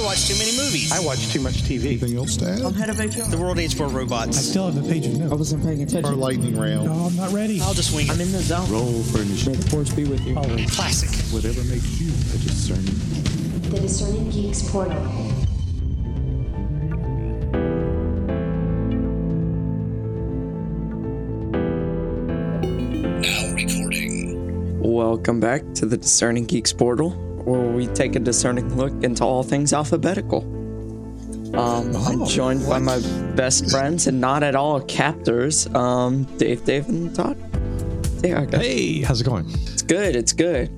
I watch too many movies. I watch too much TV. Anything else to add? I'm head of HR. The world needs more robots. I still have a page of I wasn't paying Our attention. lightning round. No, I'm not ready. I'll just wing it. I'm in the zone. Roll for May the force be with you. Oh, Always. Classic. Whatever makes you a discerning. The Discerning Geeks portal. Now recording. Welcome back to the Discerning Geeks portal, where we take a discerning look into all things alphabetical. Um, I'm joined by my best friends and not at all captors, um, Dave, Dave, and Todd. Say hi, guys. Hey, how's it going? It's good. It's good.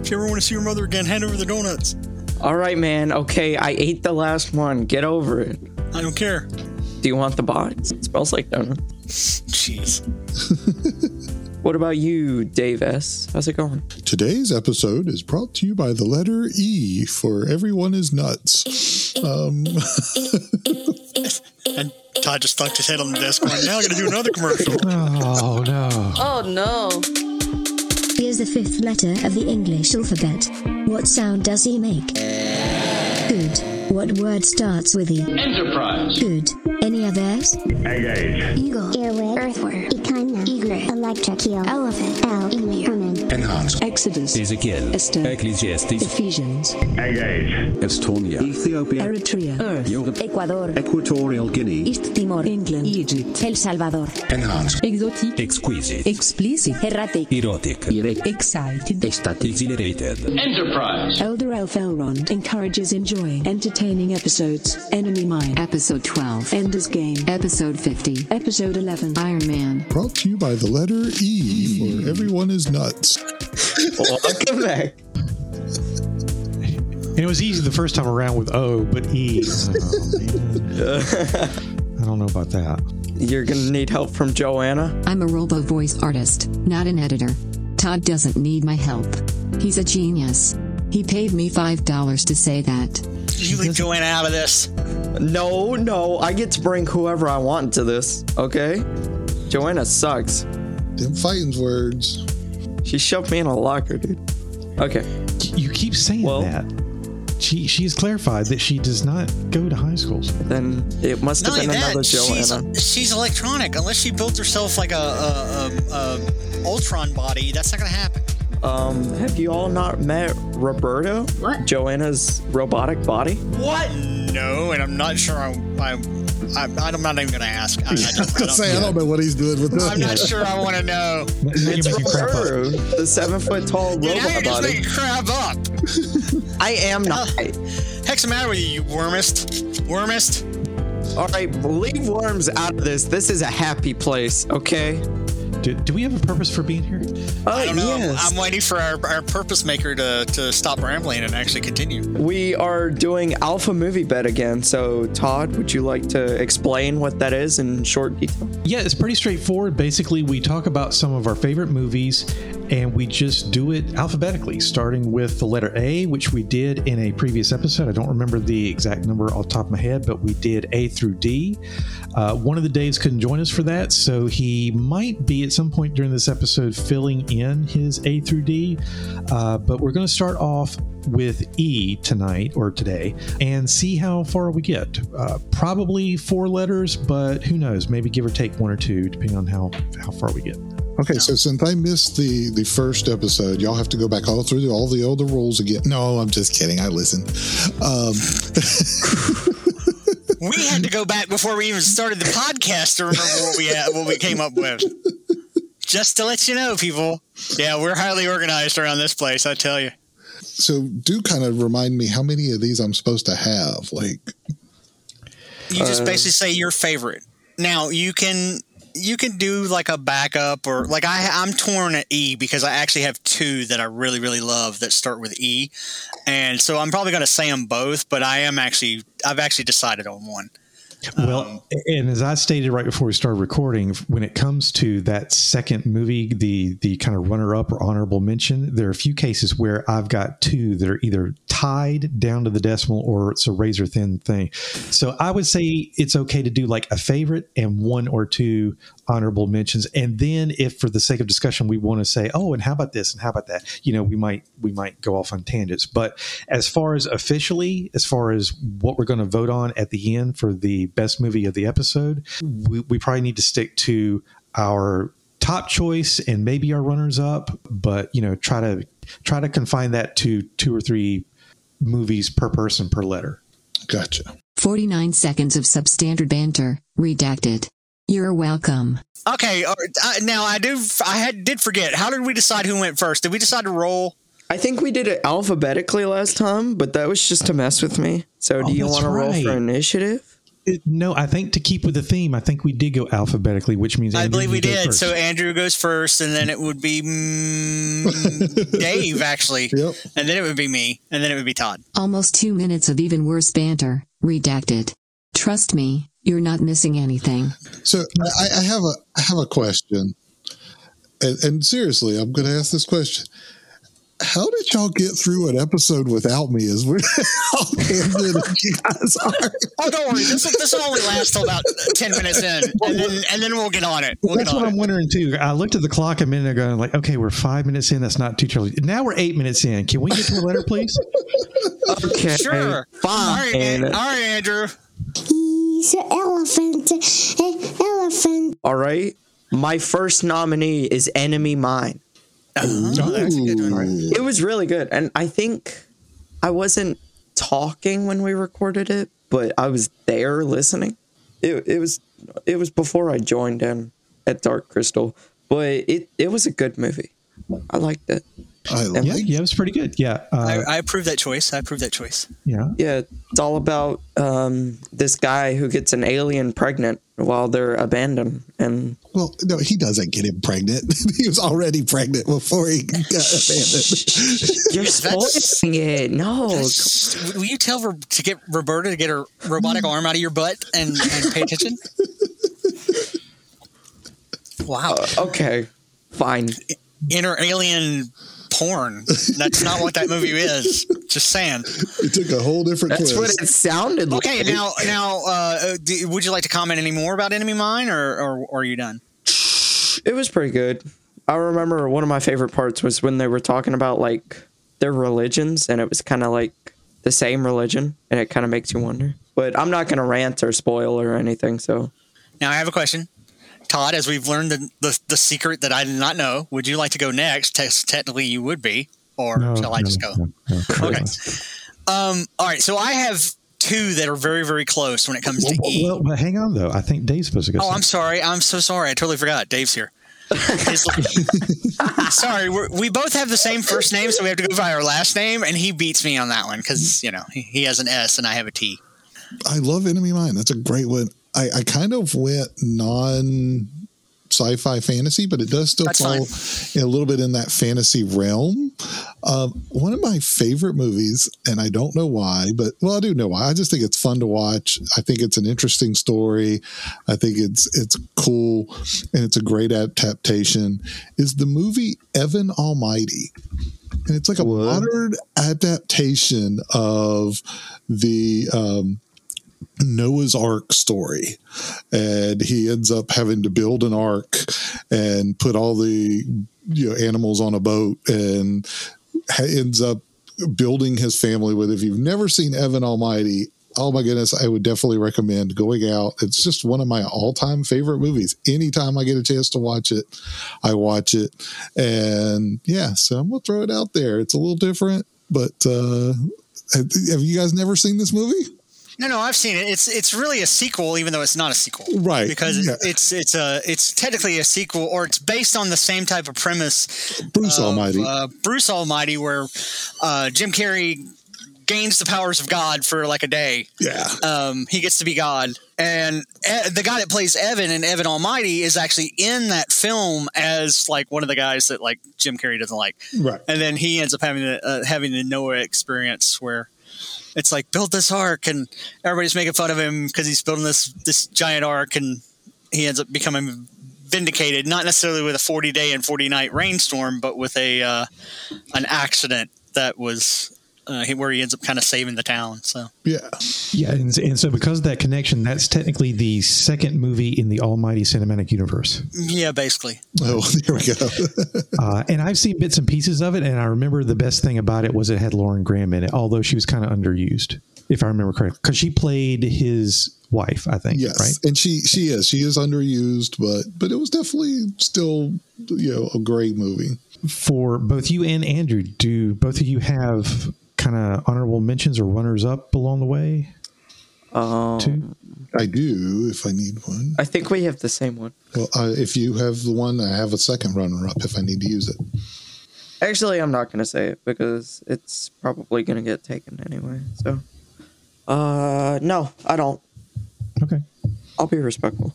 If you ever want to see your mother again, hand over the donuts. All right, man. Okay, I ate the last one. Get over it. I don't care. Do you want the box? It smells like donuts. Jeez. What about you, Dave S? How's it going? Today's episode is brought to you by the letter E for everyone is nuts. Um, And Todd just thunked his head on the desk going, now I gotta do another commercial. Oh no. Oh no. Here's the fifth letter of the English alphabet. What sound does he make? Good. What word starts with E? Enterprise. Good. Any others? Engage. Eagle, earwig, earthworm, echidna, eaglet, electric eel, elephant, elk, emu, ermine, Enhance. Exodus, Ezekiel, Esther, Ecclesiastes, Ephesians, Engage. Estonia, Ethiopia, Eritrea, Earth, Europe, Ecuador. Equatorial Guinea, East Timor, England, Egypt, El Salvador. Enhance. exotic, exquisite, explicit, Erratic. erotic, excited, exhilarated, Enterprise. Elder Elf Elrond encourages enjoying entertaining episodes. Enemy Mine, Episode 12. Ender's Game, Episode 50. Episode 11, Iron Man. brought to you by the letter E for everyone is nuts. Welcome back. And it was easy the first time around with O, but E. Oh. I don't know about that. You're gonna need help from Joanna. I'm a robo voice artist, not an editor. Todd doesn't need my help. He's a genius. He paid me $5 to say that. You leave Joanna out of this. No, no, I get to bring whoever I want to this, okay? Joanna sucks. Them fighting's words. She shoved me in a locker, dude. Okay. You keep saying Well- that. She she's clarified that she does not go to high schools. Then it must Not have only been that, another she's, Joanna. she's electronic. Unless she built herself like a, a, a, a Ultron body, that's not gonna happen. Um, have you all not met Roberto? What? Joanna's robotic body? What? No, and I'm not sure I, I, I I'm not even gonna ask. I, I, just, I I don't, say, I don't know what he's doing with this. I'm not sure I want to know. It's making crap up. the seven foot tall Now you're robot just body. making crap up. I am uh, not. Heck's the matter with you, you wormist? Wormist? All right, leave worms out of this. This is a happy place, okay? Do, do we have a purpose for being here? Oh, I don't know. yes. I'm waiting for our, our purpose maker to, to stop rambling and actually continue. We are doing Alpha Movie Bet again. So, Todd, would you like to explain what that is in short detail? Yeah, it's pretty straightforward. Basically, we talk about some of our favorite movies and we just do it alphabetically, starting with the letter A, which we did in a previous episode. I don't remember the exact number off the top of my head, but we did A through D. Uh, one of the Daves couldn't join us for that, so he might be at some point during this episode filling in his A through D. Uh, but we're going to start off with E tonight or today and see how far we get. Uh, probably four letters, but who knows? Maybe give or take one or two, depending on how how far we get. Okay, so since I missed the the first episode, y'all have to go back all through the, all the older rules again. No, I'm just kidding. I listened. Um, We had to go back before we even started the podcast to remember what we had, what we came up with. Just to let you know, people. Yeah, we're highly organized around this place. I tell you. so do kind of remind me how many of these I'm supposed to have. Like, You just Uh, basically say your favorite. Now you can you can do like a backup or like I I'm torn at E because I actually have two that I really really love that start with E, and so I'm probably going to say them both. But I am actually I've actually decided on one. Well, um, and as I stated right before we started recording, when it comes to that second movie, the the kind of runner up or honorable mention, there are a few cases where I've got two that are either tied down to the decimal or it's a razor thin thing. So I would say it's okay to do like a favorite and one or two honorable mentions, and then if for the sake of discussion we want to say, oh, and how about this and how about that, you know, we might we might go off on tangents. But as far as officially, as far as what we're going to vote on at the end for the best movie of the episode, we, we probably need to stick to our top choice and maybe our runners up, but you know, try to try to confine that to two or three movies per person per letter. Gotcha. 49 seconds of substandard banter. Redacted. You're welcome. Okay, uh, now I do. I had did forget. How did we decide who went first? Did we decide to roll? I think we did it alphabetically last time, but that was just to mess with me. So, do Oh, you want to roll right. for initiative? It- no, I think to keep with the theme, I think we did go alphabetically, which means I Andrew, believe we did. first. So Andrew goes first, and then it would be mm, Dave actually, Yep. and then it would be me, and then it would be Todd. Almost two minutes of even worse banter. Redacted. Trust me, you're not missing anything. So I, I have a I have a question, and, and seriously, I'm going to ask this question: How did y'all get through an episode without me? As we're how candid you guys are. Oh, don't worry. This will, this will only last till about ten minutes in, and then and then we'll get on it. We'll That's get what on I'm it. wondering too. I looked at the clock a minute ago and I'm like, okay, we're five minutes in. That's not too early. Now we're eight minutes in. Can we get to a letter, please? Okay, Sure. All fine. right, An- all right, Andrew. He's an elephant. An elephant. All right. My first nominee is Enemy Mine. Oh, that's a good one. It was really good, and I think I wasn't talking when we recorded it, but I was there listening. It, it was it was before I joined in at Dark Crystal, but it it was a good movie. I liked it. I like Yeah, yeah, it was pretty good. Yeah, uh, I, I approve that choice. I approve that choice. yeah. Yeah, it's all about um, this guy who gets an alien pregnant while they're abandoned, and Well, no, he doesn't get him pregnant. he was already pregnant before he got abandoned. you're spoiling it. No, That's- Will you tell Ro- to get Roberta to get her robotic arm out of your butt and, and pay attention? Wow. okay, fine. Inner alien porn. That's not what that movie is. Just saying. It took a whole different That's twist. what it sounded like. Okay, now, now, uh, uh, do, would you like to comment any more about Enemy Mine, or, or, or are you done? It was pretty good. I remember one of my favorite parts was when they were talking about like their religions, and it was kind of like the same religion, and it kind of makes you wonder. But I'm not gonna rant or spoil or anything. So Now, I have a question. Todd, as we've learned the, the, the secret that I did not know, would you like to go next? Te- technically, you would be, or No, shall I no, just go? no, no. Okay. Um, all right, so I have two that are very, very close when it comes to E. Well, well, hang on though. I think Dave's supposed to go. Oh, I'm sorry. I'm so sorry. I totally forgot. Dave's here. His- sorry, we're, we both have the same first name, so we have to go by our last name, and he beats me on that one because you know he, he has an S and I have a T. I love Enemy Mine. That's a great one. I, I kind of went non sci-fi fantasy, but it does still That's fall in a little bit in that fantasy realm. Um, one of my favorite movies, and I don't know why, but well, I do know why. I just think it's fun to watch. I think it's an interesting story. I think it's it's cool, and it's a great adaptation. Is the movie Evan Almighty? And it's like a modern adaptation of the um, Noah's Ark story. And he ends up having to build an ark and put all the you know, animals on a boat and ends up building his family with. If you've never seen Evan Almighty, oh my goodness, I would definitely recommend going out. It's just one of my all time favorite movies. Anytime I get a chance to watch it, I watch it. And yeah, so I'm going to throw it out there. It's a little different, but uh, have you guys never seen this movie? No, no, I've seen it. It's it's really a sequel, even though it's not a sequel, Right, Because yeah. it's it's a it's technically a sequel, or it's based on the same type of premise. Bruce of, Almighty. uh, Bruce Almighty, where uh, Jim Carrey gains the powers of God for like a day. yeah. um, he gets to be God. And e- the guy that plays Evan and Evan Almighty is actually in that film as like one of the guys that like Jim Carrey doesn't like. Right. And then he ends up having the, uh, having the Noah experience where it's like build this ark, and everybody's making fun of him because he's building this this giant ark, and he ends up becoming vindicated, not necessarily with a 40 day and 40 night rainstorm, but with a uh, an accident that was uh, where he ends up kind of saving the town. So yeah, yeah, and, and so because of that connection, that's technically the second movie in the Almighty Cinematic Universe. Yeah, basically. Oh, there we go. uh, and I've seen bits and pieces of it, and I remember the best thing about it was it had Lauren Graham in it, although she was kind of underused, if I remember correctly, because she played his wife, I think. Yes, right? and she she is she is underused, but but it was definitely still you know a great movie. For both you and Andrew, do both of you have kind of honorable mentions or runners up along the way? Um, Two? I do if I need one. I think we have the same one. Well, uh, if you have the one, I have a second runner up if I need to use it. Actually, I'm not gonna say it because it's probably gonna get taken anyway. So, uh, no, I don't. Okay. I'll be respectful.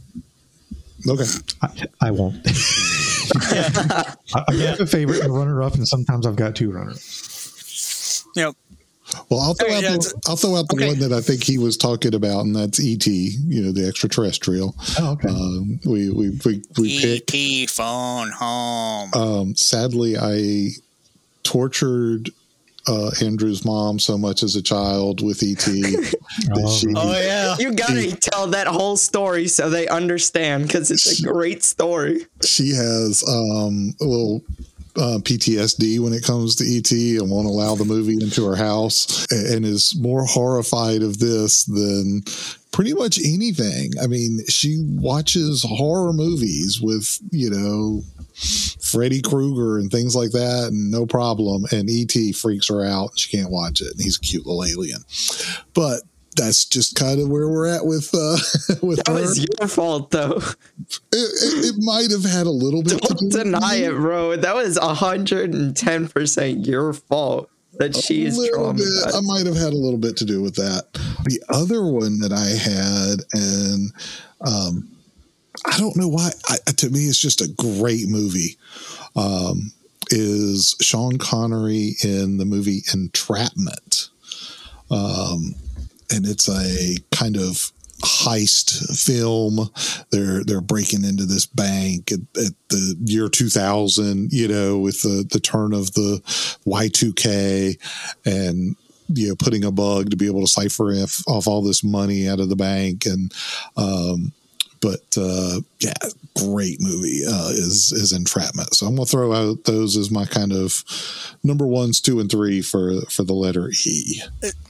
Okay. I, I won't. I, I've got a favorite and a runner up, and sometimes I've got two runners. Yep. Well, I'll throw Hey, out yeah, the, I'll throw out the okay. one that I think he was talking about, and that's ET. You know, the extraterrestrial. Oh, okay. Um, we we we, we picked. E.T. phone home. Um, sadly, I tortured uh, Andrew's mom so much as a child with ET that she oh yeah. You gotta tell that whole story so they understand because it's a great story. she has um, a little uh, PTSD when it comes to ET and won't allow the movie into her house and is more horrified of this than pretty much anything. I mean, she watches horror movies with, you know, Freddy Krueger and things like that, and no problem. And ET freaks her out. She can't watch it. And he's a cute little alien. But that's just kind of where we're at with uh, with That her. was your fault though. It, it, it might have had a little bit. to Don't do deny it, bro. That was hundred and ten percent your fault that she is a little bit. I might have had a little bit to do with that. The other one that I had, and um, I don't know why. I, to me, it's just a great movie. Um, is Sean Connery in the movie Entrapment? Um, and it's a kind of heist film. They're they're breaking into this bank at, at the year 2000, you know, with the the turn of the Y2K and you know putting a bug to be able to cipher off all this money out of the bank and um but uh yeah great movie uh is is entrapment so i'm gonna throw out those as my kind of number ones two and three for for the letter e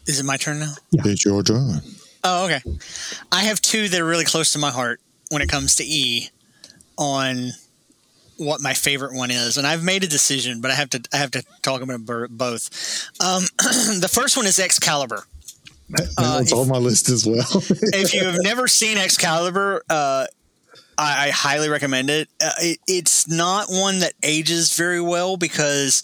Is it my turn now? it's your turn Oh, okay. I have two that are really close to my heart when it comes to E on what my favorite one is, and I've made a decision, but I have to I have to talk about both. Um, the first one is Excalibur. that's on my list as well if you have never seen Excalibur, uh, I, I highly recommend it. Uh, it. It's not one that ages very well because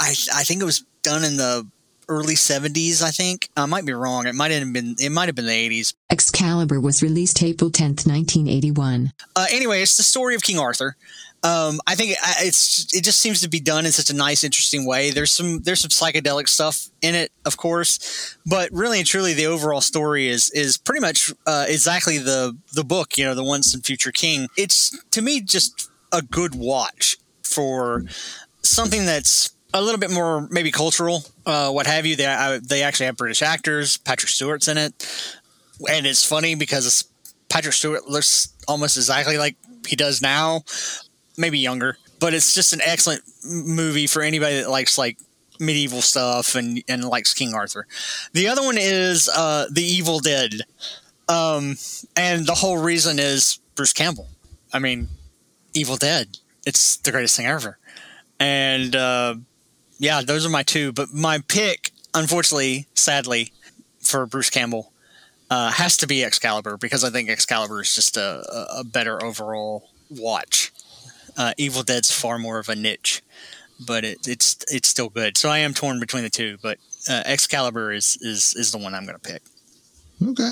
I I think it was done in the early 70s i think i might be wrong it might have been it might have been the 80s Excalibur was released April 10th, 1981. uh, anyway, it's the story of King Arthur. Um, I think it, it's it just seems to be done in such a nice, interesting way. There's some there's some psychedelic stuff in it, of course, but really and truly, the overall story is is pretty much uh, exactly the the book. You know, the Once and Future King. It's to me just a good watch for something that's a little bit more maybe cultural, uh, what have you. They I, they actually have British actors. Patrick Stewart's in it and it's funny because Patrick Stewart looks almost exactly like he does now, maybe younger. But it's just an excellent movie for anybody that likes like medieval stuff and and likes King Arthur. The other one is uh, The Evil Dead, um, and the whole reason is Bruce Campbell. I mean, Evil Dead. It's the greatest thing ever, and uh, yeah, those are my two. But my pick, unfortunately, sadly, for Bruce Campbell uh, has to be Excalibur because I think Excalibur is just a, a- a better overall watch. Uh, Evil Dead's far more of a niche, but it, it's it's still good. So I am torn between the two, but uh, Excalibur is is is the one I'm going to pick. okay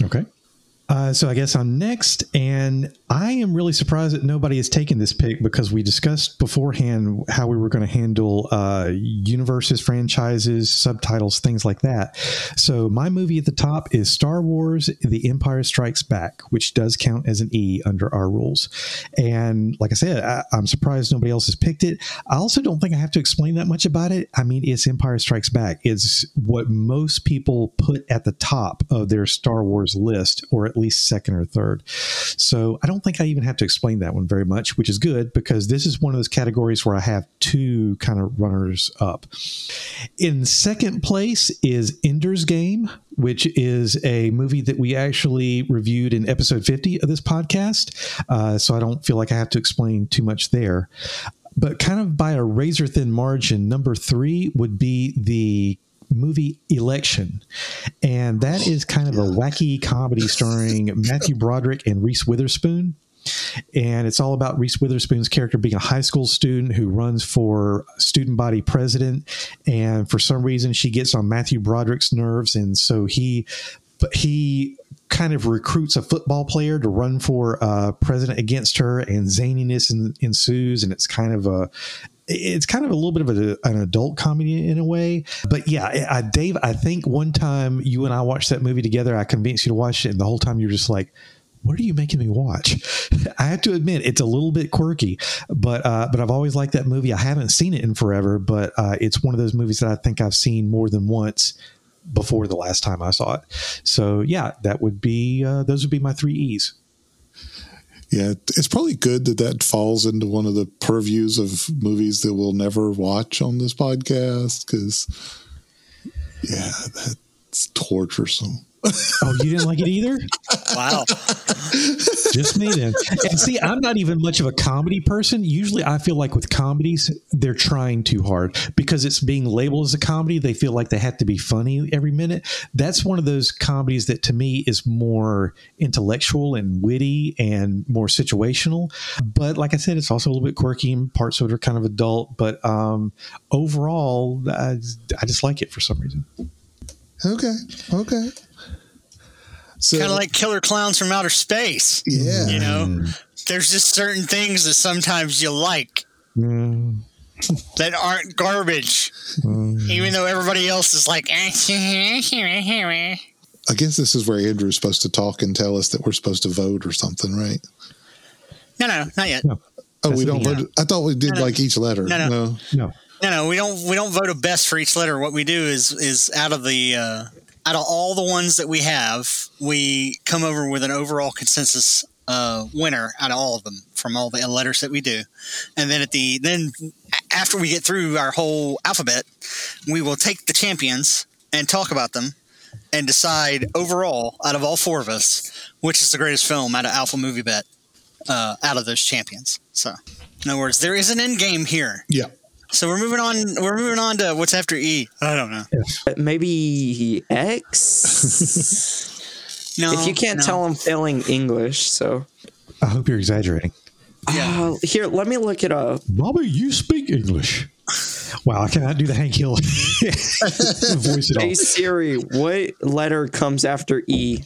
Okay. Uh, so I guess I'm next, and I am really surprised that nobody has taken this pick because we discussed beforehand how we were going to handle uh, universes, franchises, subtitles, things like that. So my movie at the top is Star Wars: The Empire Strikes Back, which does count as an E under our rules. And like I said, I, I'm surprised nobody else has picked it. I also don't think I have to explain that much about it. I mean, it's Empire Strikes Back. It's what most people put at the top of their Star Wars list, or at least second or third. So I don't think I even have to explain that one very much, which is good because this is one of those categories where I have two kind of runners up. In second place is Ender's Game, which is a movie that we actually reviewed in episode 50 of this podcast. Uh, so I don't feel like I have to explain too much there. But kind of by a razor thin margin, number three would be the movie Election. And that is kind of a wacky comedy starring Matthew Broderick and Reese Witherspoon. And it's all about Reese Witherspoon's character being a high school student who runs for student body president. And for some reason, she gets on Matthew Broderick's nerves. And so he, but he kind of recruits a football player to run for uh, president against her, and zaniness en- ensues. And it's kind of a, it's kind of a little bit of a, an adult comedy in a way. But yeah, I, Dave, I think one time you and I watched that movie together, I convinced you to watch it, and the whole time you're just like, what are you making me watch? I have to admit it's a little bit quirky, but uh, but I've always liked that movie. I haven't seen it in forever, but uh, it's one of those movies that I think I've seen more than once before the last time I saw it. So yeah, that would be uh, those would be my three E's. Yeah, it's probably good that that falls into one of the purviews of movies that we'll never watch on this podcast because, yeah, that's torturesome. Oh, you didn't like it either? Wow. Just me then. And see, I'm not even much of a comedy person. Usually I feel like with comedies, they're trying too hard because it's being labeled as a comedy. They feel like they have to be funny every minute. That's one of those comedies that to me is more intellectual and witty and more situational. But like I said, it's also a little bit quirky and parts of it are kind of adult. But um, overall, I, I just like it for some reason. Okay. Okay. So, kind of like killer clowns from outer space. Yeah. You know, there's just certain things that sometimes you like Mm. that aren't garbage, even though everybody else is like, I guess this is where Andrew's supposed to talk and tell us that we're supposed to vote or something, right? no, no, not yet. No. Oh, That's we don't thing. vote. I thought we did No, no. like each letter. No, no. No. No, no, we don't. We don't vote a best for each letter. What we do is is out of the uh, out of all the ones that we have, we come over with an overall consensus uh, winner out of all of them from all the letters that we do, and then at the then after we get through our whole alphabet, we will take the champions and talk about them and decide overall out of all four of us which is the greatest film out of Alpha Movie Bet uh, out of those champions. So, in other words, there is an end game here. Yeah. So we're moving on. We're moving on to what's after E. I don't know. Maybe X. No, if you can't no. tell, I'm failing English. So I hope you're exaggerating. Uh, here, let me look it up. Bobby, you speak English. Wow, I cannot do the Hank Hill voice at all. Hey Siri, what letter comes after E?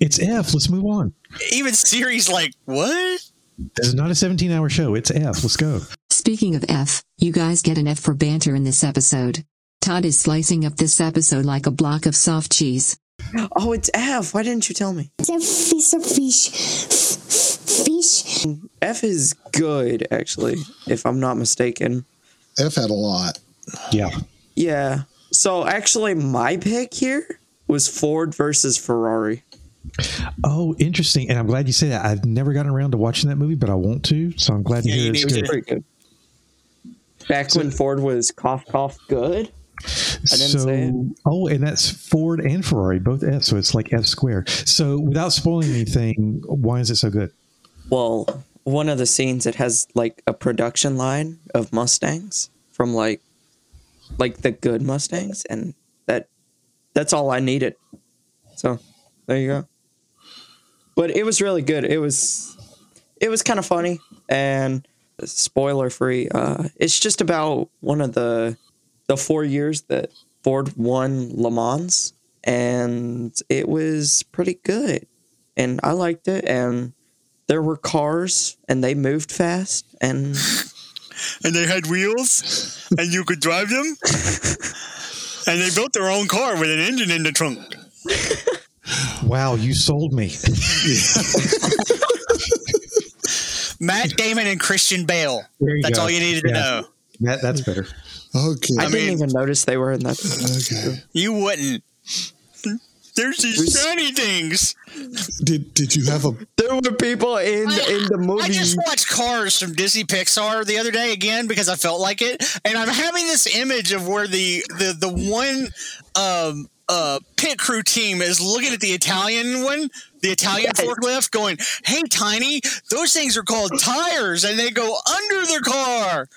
It's F. Let's move on. even Siri's like, what? This is not a 17 hour show. It's F. Let's go. Speaking of F, you guys get an F for banter in this episode. Todd is slicing up this episode like a block of soft cheese. Oh, it's F. Why didn't you tell me? It's a piece of fish. Fish. F is good, actually, if I'm not mistaken. F had a lot. Yeah. Yeah. So actually, my pick here was Ford versus Ferrari. Oh, interesting. And I'm glad you say that. I've never gotten around to watching that movie, but I want to. So I'm glad to Yeah, hear it's good. Pretty good. Back when Ford was cough cough good. I didn't so, oh, and that's Ford and Ferrari, both F. So it's like F squared. So without spoiling anything, why is it so good? Well, one of the scenes it has like a production line of Mustangs from like like the good Mustangs and that that's all I needed. So, there you go. But it was really good. It was it was kind of funny and spoiler free. Uh it's just about one of the the 4 years that Ford won Le Mans and it was pretty good. and I liked it. And there were cars, and they moved fast, and and they had wheels, and you could drive them. and they built their own car with an engine in the trunk. Wow, you sold me. Matt Damon and Christian Bale. That's go. all you needed Yeah. to know. That, that's better. Okay. I, I didn't mean- even notice they were in that. Okay. You wouldn't. There's these shiny things. Did did you have a There were people in in the movie. I just watched Cars from Disney Pixar the other day again because I felt like it, and I'm having this image of where the the the one um, uh, pit crew team is looking at the Italian one, the Italian Yes. forklift, going, "Hey, Tiny, those things are called tires, and they go under the car."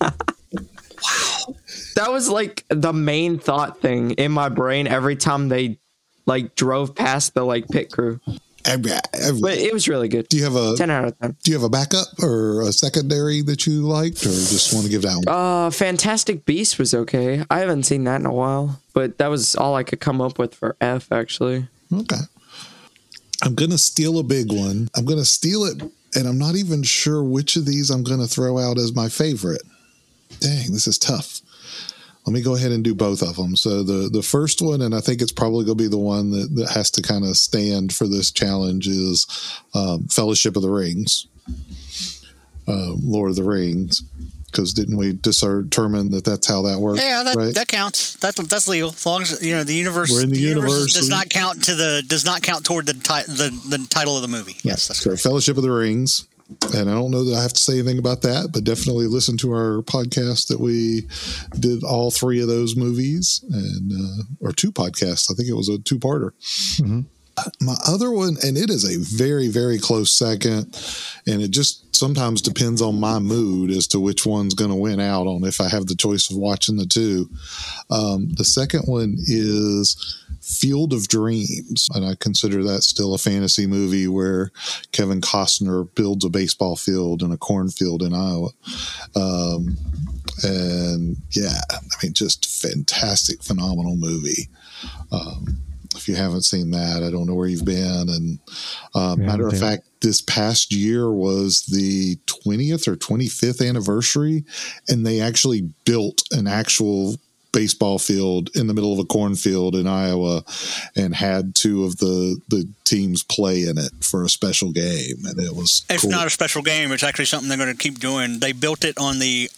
wow, that was like the main thought thing in my brain every time they like drove past the like pit crew. Every, every- But it was really good. do you have a Ten out of ten. do you have a backup or a secondary that you liked or just want to give that one? Uh, Fantastic Beast was okay. I haven't seen that in a while, but that was all I could come up with for F actually. Okay. I'm going to steal a big one. I'm going to steal it, and I'm not even sure which of these I'm going to throw out as my favorite. Dang, this is tough. Let me go ahead and do both of them. So the the first one, and I think it's probably going to be the one that, that has to kind of stand for this challenge, is um, Fellowship of the Rings, um, Lord of the Rings. Because didn't we determine that that's how that works? Yeah, that, right? that counts. That's that's legal as long as you know the universe. We're in the universe does not count to the does not count toward the ti- the, the title of the movie. Yes, that's so correct. Fellowship of the Rings. And I don't know that I have to say anything about that, but definitely listen to our podcast that we did all three of those movies and uh, or two podcasts. I think it was a two parter. My other one, and it is a very, very close second, and it just sometimes depends on my mood as to which one's going to win out on if I have the choice of watching the two. Um, the second one is Field of Dreams, and I consider that still a fantasy movie where Kevin Costner builds a baseball field in a cornfield in Iowa. Um, and yeah, I mean, just fantastic, phenomenal movie. Um, if you haven't seen that, I don't know where you've been. And uh, Yeah, matter of fact, this past year was the 20th or 25th anniversary, and they actually built an actual baseball field in the middle of a cornfield in Iowa and had two of the the teams play in it for a special game and it was It's cool. not a special game. It's actually something they're going to keep doing. They built it on the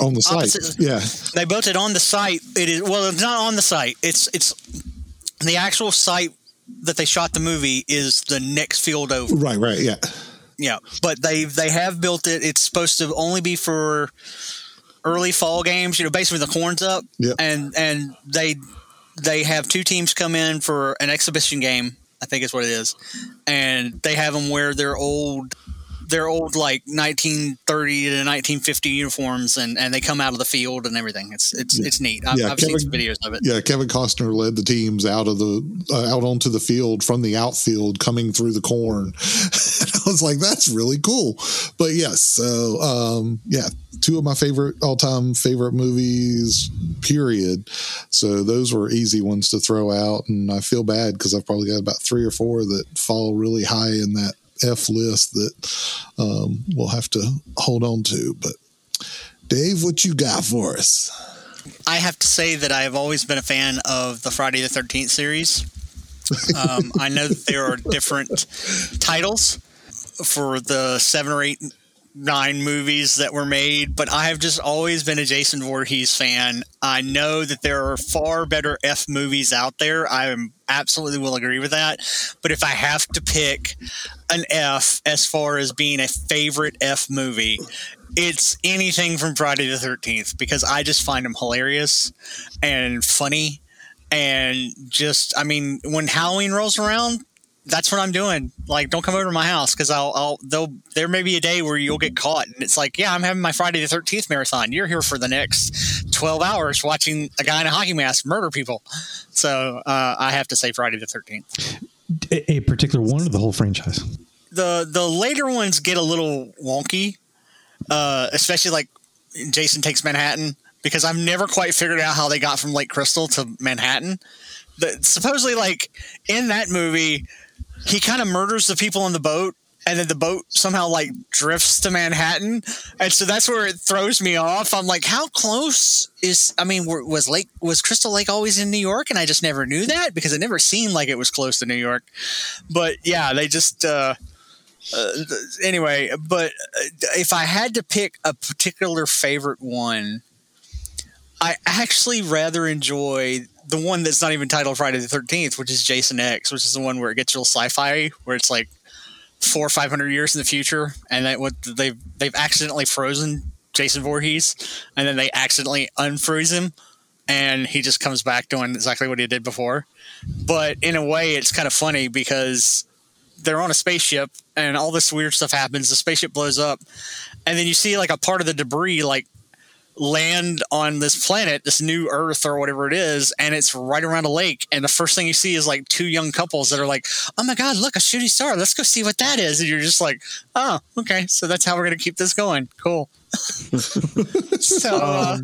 on the site opposite- yeah They built it on the site. It is well, it's not on the site. It's it's the actual site that they shot the movie is the next field over. right right yeah Yeah, but they they have built it. It's supposed to only be for early fall games. You know, basically the corn's up. Yep. And and they they have two teams come in for an exhibition game. I think is what it is, and they have them wear their old their old like 1930 to 1950 uniforms and, and they come out of the field and everything. It's it's it's neat. I've, Yeah, I've seen Kevin- some videos of it. Yeah Kevin Costner led the teams out of the uh, out onto the field from the outfield coming through the corn. I was like that's really cool. But yes so um yeah two of my favorite all-time favorite movies period. So those were easy ones to throw out and I feel bad because I've probably got about three or four that fall really high in that F list that um, we'll have to hold on to but Dave what you got for us I have to say that I have always been a fan of the Friday the 13th series. Um, I know that there are different titles for the seven or eight, nine movies that were made, but I have just always been a Jason Voorhees fan. I know that there are far better F movies out there. I absolutely will agree with that. But if I have to pick an F as far as being a favorite F movie, it's anything from Friday the 13th because I just find them hilarious and funny. And just, I mean, when Halloween rolls around, that's what I'm doing. Like, don't come over to my house because I'll, I'll, they'll, there may be a day where you'll get caught. And it's like, yeah, I'm having my Friday the 13th marathon. You're here for the next 12 hours watching a guy in a hockey mask murder people. So uh, I have to say Friday the 13th. A, a particular one or the whole franchise? the the later ones get a little wonky, uh, especially like Jason Takes Manhattan because I've never quite figured out how they got from Lake Crystal to Manhattan. The, supposedly, like in that movie, he kind of murders the people on the boat and then the boat somehow like drifts to Manhattan, and so that's where it throws me off. I'm like, how close is? I mean, was Lake was Crystal Lake always in New York, and I just never knew that because it never seemed like it was close to New York. But yeah, they just. Uh, uh, anyway, but uh, if I had to pick a particular favorite one, I actually rather enjoy the one that's not even titled Friday the Thirteenth, which is Jason X, which is the one where it gets real sci-fi, where it's like four or five hundred years in the future, and that what they've they've accidentally frozen Jason Voorhees, and then they accidentally unfreeze him, and he just comes back doing exactly what he did before. But in a way, it's kind of funny because they're on a spaceship, and all this weird stuff happens. The spaceship blows up, and then you see like a part of the debris like land on this planet, this new Earth or whatever it is, and it's right around a lake. And the first thing you see is like two young couples that are like, "Oh my god, look a shooting star! Let's go see what that is." And you're just like, "Oh, okay, so that's how we're gonna keep this going. Cool." so, uh,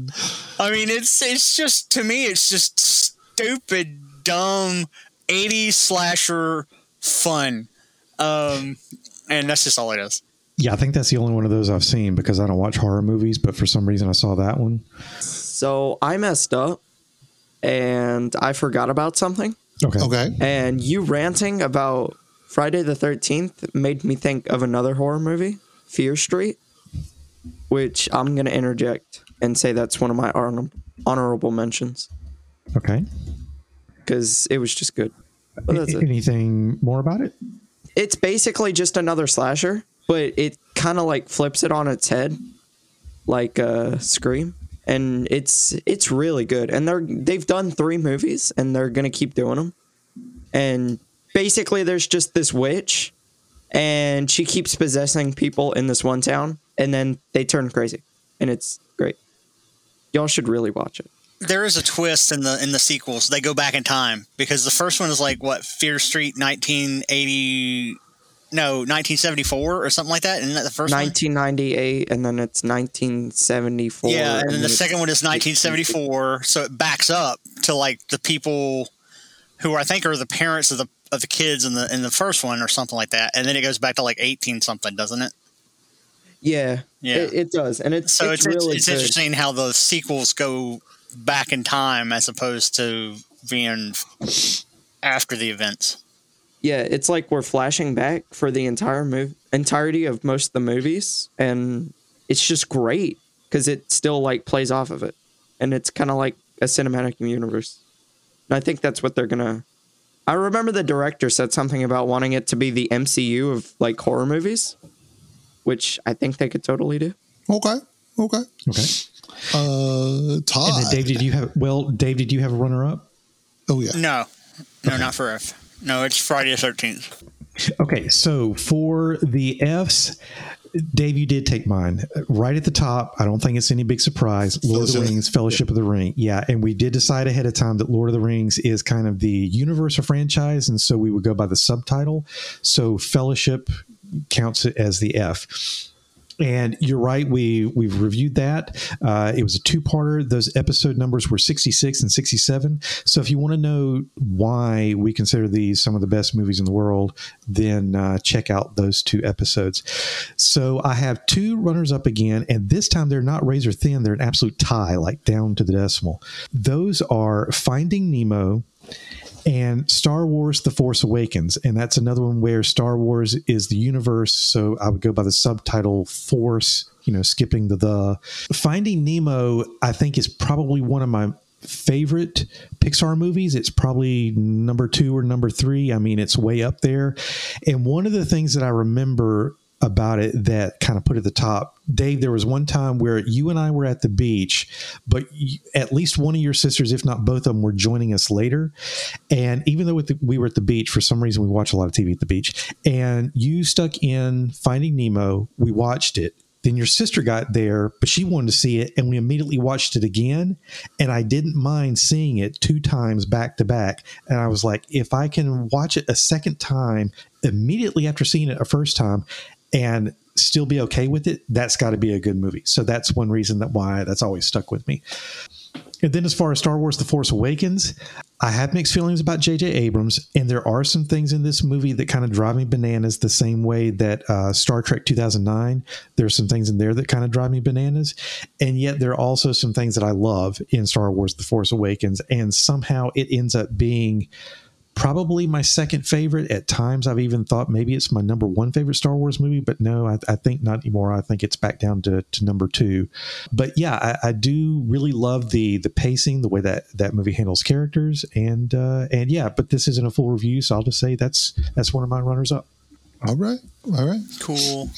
I mean, it's it's just to me, it's just stupid, dumb '80s slasher fun, um, and that's just all it is. Yeah, I think that's the only one of those I've seen because I don't watch horror movies, but for some reason I saw that one. So I messed up and I forgot about something. Okay. Okay. And you ranting about Friday the 13th made me think of another horror movie, Fear Street, which I'm going to interject and say that's one of my honor- honorable mentions Okay. because it was just good. But that's it. Anything more about it? It's basically just another slasher, but it kind of like flips it on its head, like uh, Scream, and it's it's really good. And they're they've done three movies, and they're gonna keep doing them. And basically, there's just this witch, and she keeps possessing people in this one town, and then they turn crazy, and it's great. Y'all should really watch it. there is a twist in the in the sequels. They go back in time because the first one is like what Fear Street 1980 no 1974 or something like that. Isn't that the first one? 1998, and then it's 1974. Yeah, and then the second one is 1974, so it backs up to like the people who I think are the parents of the of the kids in the in the first one or something like that, and then it goes back to like 18 something, doesn't it? Yeah, Yeah. it, it does, and it's So it's, it's, really it's interesting how the sequels go back in time as opposed to being after the events. Yeah, it's like we're flashing back for the entire move entirety of most of the movies, and it's just great because it still like plays off of it, and it's kind of like a cinematic universe. And I think that's what they're gonna. I remember the director said something about wanting it to be the MCU of like horror movies, which I think they could totally do. Okay. Okay. Okay. Uh, Todd. And then Dave, did you have well, Dave, did you have a runner up? oh yeah. No, no, not for F. No, it's Friday the 13th. Okay, so for the Fs, Dave, you did take mine right at the top. I don't think it's any big surprise. Lord of the Rings, Fellowship of the Ring. Yeah, and we did decide ahead of time that Lord of the Rings is kind of the universal franchise, and so we would go by the subtitle. So Fellowship counts it as the F. And you're right. We we've reviewed that. Uh, it was a two parter. Those episode numbers were 66 and 67. So if you want to know why we consider these some of the best movies in the world, then uh, check out those two episodes. So I have two runners up again, and this time they're not razor thin. They're an absolute tie, like down to the decimal. Those are Finding Nemo and Star Wars The Force Awakens. And that's another one where Star Wars is the universe. So I would go by the subtitle Force, you know, skipping the the. Finding Nemo, I think, is probably one of my favorite Pixar movies. It's probably number two or number three. I mean, it's way up there. And one of the things that I remember about it that kind of put at the top. Dave, there was one time where you and I were at the beach, but you, at least one of your sisters, if not both of them, were joining us later. And even though we were at the beach, for some reason we watch a lot of TV at the beach, and you stuck in Finding Nemo, we watched it. Then your sister got there, but she wanted to see it, and we immediately watched it again. And I didn't mind seeing it two times back to back. And I was like, if I can watch it a second time immediately after seeing it a first time, and still be okay with it, that's got to be a good movie. So that's one reason that why that's always stuck with me. And then as far as Star Wars: The Force Awakens, I have mixed feelings about J.J. Abrams, and there are some things in this movie that kind of drive me bananas the same way that uh, Star Trek 2009, there's some things in there that kind of drive me bananas. And yet there are also some things that I love in Star Wars The Force Awakens, and somehow it ends up being probably my second favorite. At times, I've even thought maybe it's my number one favorite Star Wars movie, but no, I, I think not anymore. I think it's back down to, to number two. But yeah, I, I, do really love the the pacing, the way that that movie handles characters, and uh, and yeah. But this isn't a full review, so I'll just say that's that's one of my runners up. All right, all right, cool.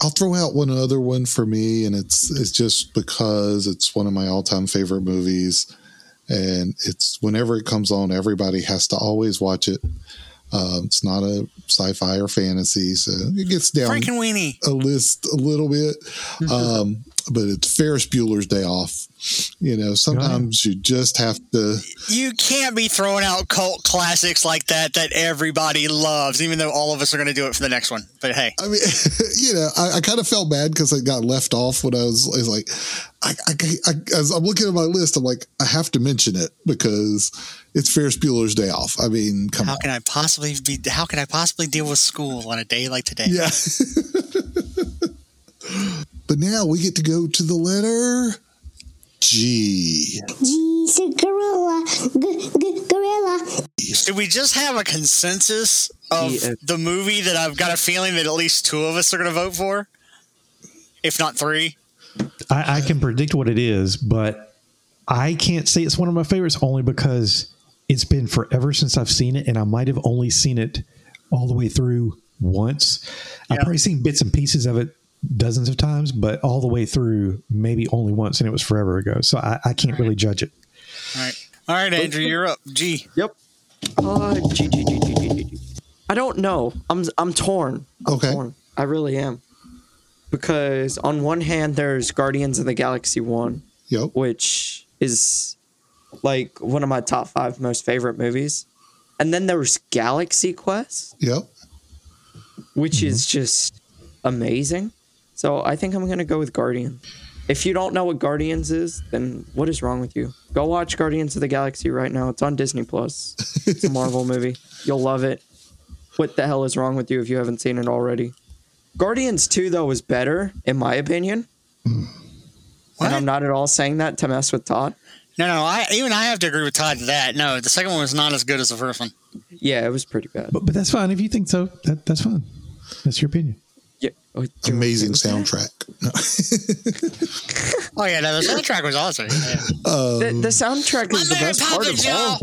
I'll throw out one other one for me, and it's it's just because it's one of my all time favorite movies and it's whenever it comes on, everybody has to always watch it. Um, it's not a sci-fi or fantasy, so it gets down a list a little bit. Um, but it's Ferris Bueller's Day Off. You know, sometimes you just have to. You can't be throwing out cult classics like that that everybody loves, even though all of us are going to do it for the next one. But hey, I mean, you know, I, I kind of felt bad because it got left off when I was, I was like, I, I, I, as I'm looking at my list, I'm like, I have to mention it because it's Ferris Bueller's Day Off. I mean, come how on. can I possibly be? How can I possibly deal with school on a day like today? Yeah. but now we get to go to the letter G. G's a gorilla. G- g- gorilla. Should we just have a consensus of Yeah. the movie that I've got a feeling that at least two of us are going to vote for, if not three? I, I can predict what it is, but I can't say it's one of my favorites only because it's been forever since I've seen it, and I might have only seen it all the way through once. I've probably seen bits and pieces of it dozens of times, but all the way through maybe only once, and it was forever ago. So I, I can't really judge it. All right, all right, Andrew, you're up. G. Yep. Uh, G, G, G, G, G, G, G. I don't know. I'm I'm torn. I'm Okay. torn. I really am. Because on one hand, there's Guardians of the Galaxy One, Yep. which is like one of my top five most favorite movies, and then there's Galaxy Quest, Yep. which is just amazing. So I think I'm gonna go with Guardian. If you don't know what Guardians is, then what is wrong with you? Go watch Guardians of the Galaxy right now. It's on Disney Plus. It's a Marvel movie. You'll love it. What the hell is wrong with you if you haven't seen it already? Guardians 2 though is better in my opinion. What? And I'm not at all saying that to mess with Todd. No, no, I even I have to agree with Todd to that. No, the second one was not as good as the first one. Yeah, it was pretty bad. But, but that's fine if you think so. That that's fine. That's your opinion. Yeah. Oh, Amazing okay with that? soundtrack. Oh yeah, no, the soundtrack was awesome. Yeah. The, the um, soundtrack is the Mary best part of all.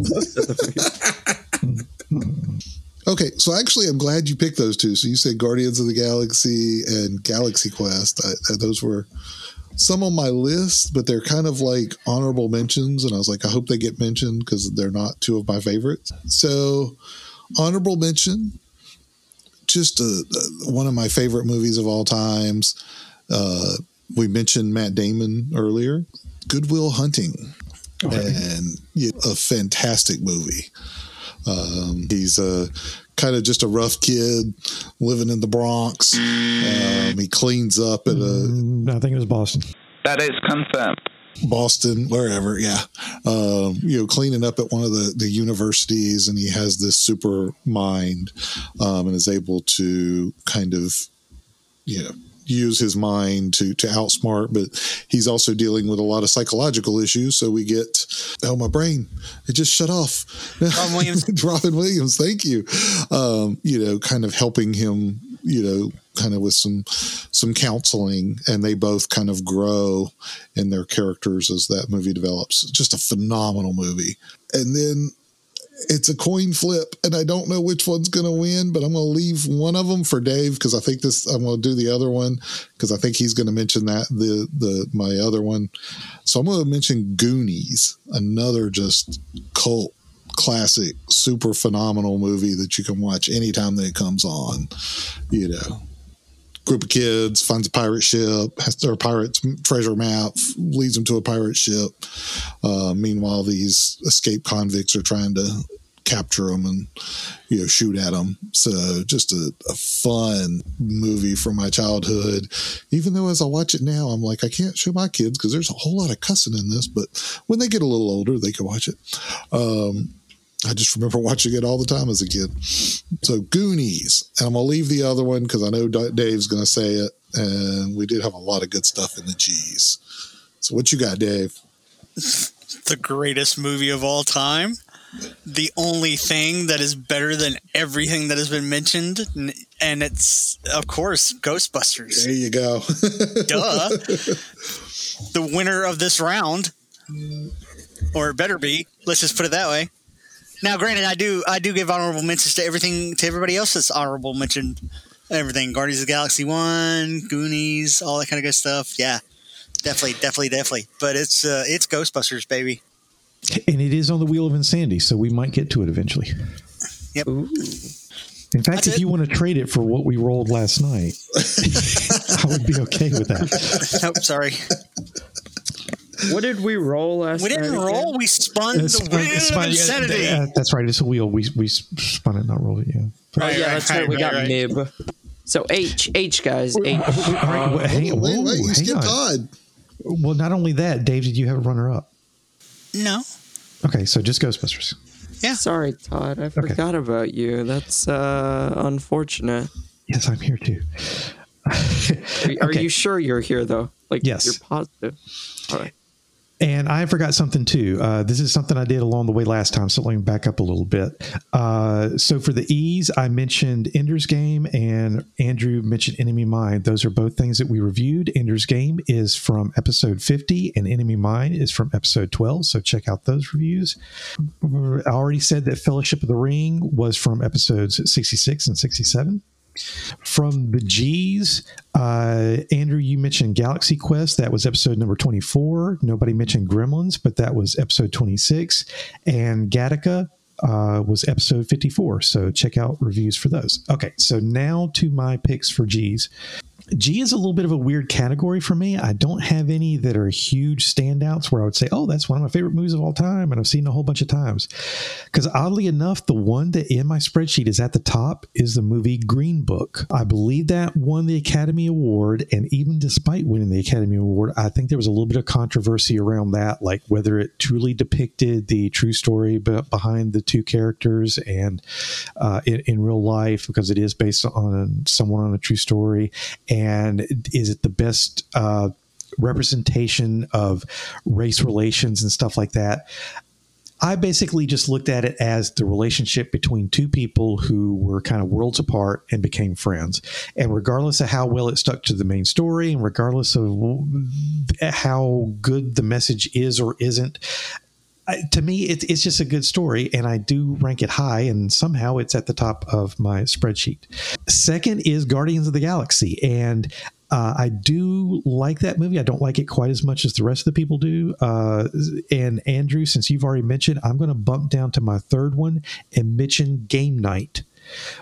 Okay, so actually, I'm glad you picked those two. So you said Guardians of the Galaxy and Galaxy Quest. I, I- those were some on my list, but they're kind of like honorable mentions. And I was like, I hope they get mentioned because they're not two of my favorites. So, honorable mention, just a, a- one of my favorite movies of all times. Uh, we mentioned Matt Damon earlier. Good Will Hunting, and yeah, a fantastic movie. Um, he's a kind of just a rough kid living in the Bronx. Um, he cleans up at a Mm, I think it was Boston. That is confirmed. Boston, wherever, yeah. Um, you know, cleaning up at one of the, the universities, and he has this super mind um, and is able to kind of, you know, use his mind to to outsmart. But he's also dealing with a lot of psychological issues. So we get, oh, my brain, it just shut off. Robin Williams. Robin Williams, thank you. Um, you know, kind of helping him, you know, kind of with some some counseling, and they both kind of grow in their characters as that movie develops. Just a phenomenal movie. And then it's a coin flip, and I don't know which one's going to win, but I'm going to leave one of them for Dave because I think this. I'm going to do the other one because I think he's going to mention that the the my other one. So I'm going to mention Goonies, another just cult classic, super phenomenal movie that you can watch anytime that it comes on. You know, group of kids finds a pirate ship, has their pirate's treasure map, leads them to a pirate ship. Uh, meanwhile, these escaped convicts are trying to capture them and you know shoot at them. So just a, a fun movie from my childhood. Even though as I watch it now, I'm like I can't show my kids because there's a whole lot of cussing in this. But when they get a little older, they can watch it. Um, I just remember watching it all the time as a kid. So Goonies, and I'm gonna leave the other one because I know D- Dave's gonna say it, and we did have a lot of good stuff in the G's. So what you got, Dave? the greatest movie of all time. The only thing that is better than everything that has been mentioned, and it's of course Ghostbusters. There you go. Duh. the winner of this round, or it better be. Let's just put it that way. Now, granted, I do I do give honorable mentions to everything to everybody else that's honorable mentioned. Everything Guardians of the Galaxy One, Goonies, all that kind of good stuff. Yeah, definitely, definitely, definitely. But it's uh, it's Ghostbusters, baby. And it is on the Wheel of Insanity, so we might get to it eventually. Yep. In fact, if you want to trade it for what we rolled last night, I would be okay with that. Nope, sorry. What did we roll last We didn't night roll. We spun It's the fine- wheel it's of fine, yeah, insanity. yeah, that's right. It's a wheel. We we spun it, not rolled it. Yeah. Oh, yeah, that's right. We got nib. So H, H guys, H. All right, well, hang, wait, whoa, wait, you hang skipped on. Todd. Well, not only that, Dave, did you have a runner up? No. Okay, so just Ghostbusters. Yeah. Sorry, Todd. I forgot about you. That's uh, unfortunate. Yes, I'm here too. Are, are Okay. you sure you're here though? Like, Yes. you're positive. All right. And I forgot something too. Uh, this is something I did along the way last time, so let me back up a little bit. Uh, so for the E's, I mentioned Ender's Game and Andrew mentioned Enemy Mine. Those are both things that we reviewed. Ender's Game is from episode 50 and Enemy Mine is from episode 12. So check out those reviews. I already said that Fellowship of the Ring was from episodes 66 and 67. From the G's, uh, Andrew, you mentioned Galaxy Quest. That was episode number 24. Nobody mentioned Gremlins, but that was episode 26. And Gattaca uh, was episode 54. So check out reviews for those. Okay, so now to my picks for G's. G is a little bit of a weird category for me. I don't have any that are huge standouts where I would say, oh, that's one of my favorite movies of all time. And I've seen a whole bunch of times. Because oddly enough, the one that in my spreadsheet is at the top is the movie Green Book. I believe that won the Academy Award. And even despite winning the Academy Award, I think there was a little bit of controversy around that, like whether it truly depicted the true story behind the two characters and uh, in, in real life, because it is based on someone on a true story. And is it the best uh, representation of race relations and stuff like that? I basically just looked at it as the relationship between two people who were kind of worlds apart and became friends. And regardless of how well it stuck to the main story, and regardless of how good the message is or isn't, I- to me, it's it's just a good story, and I do rank it high, and somehow it's at the top of my spreadsheet. Second is Guardians of the Galaxy, and uh, I do like that movie. I don't like it quite as much as the rest of the people do. Uh, and Andrew, since you've already mentioned, I'm going to bump down to my third one and mention Game Night.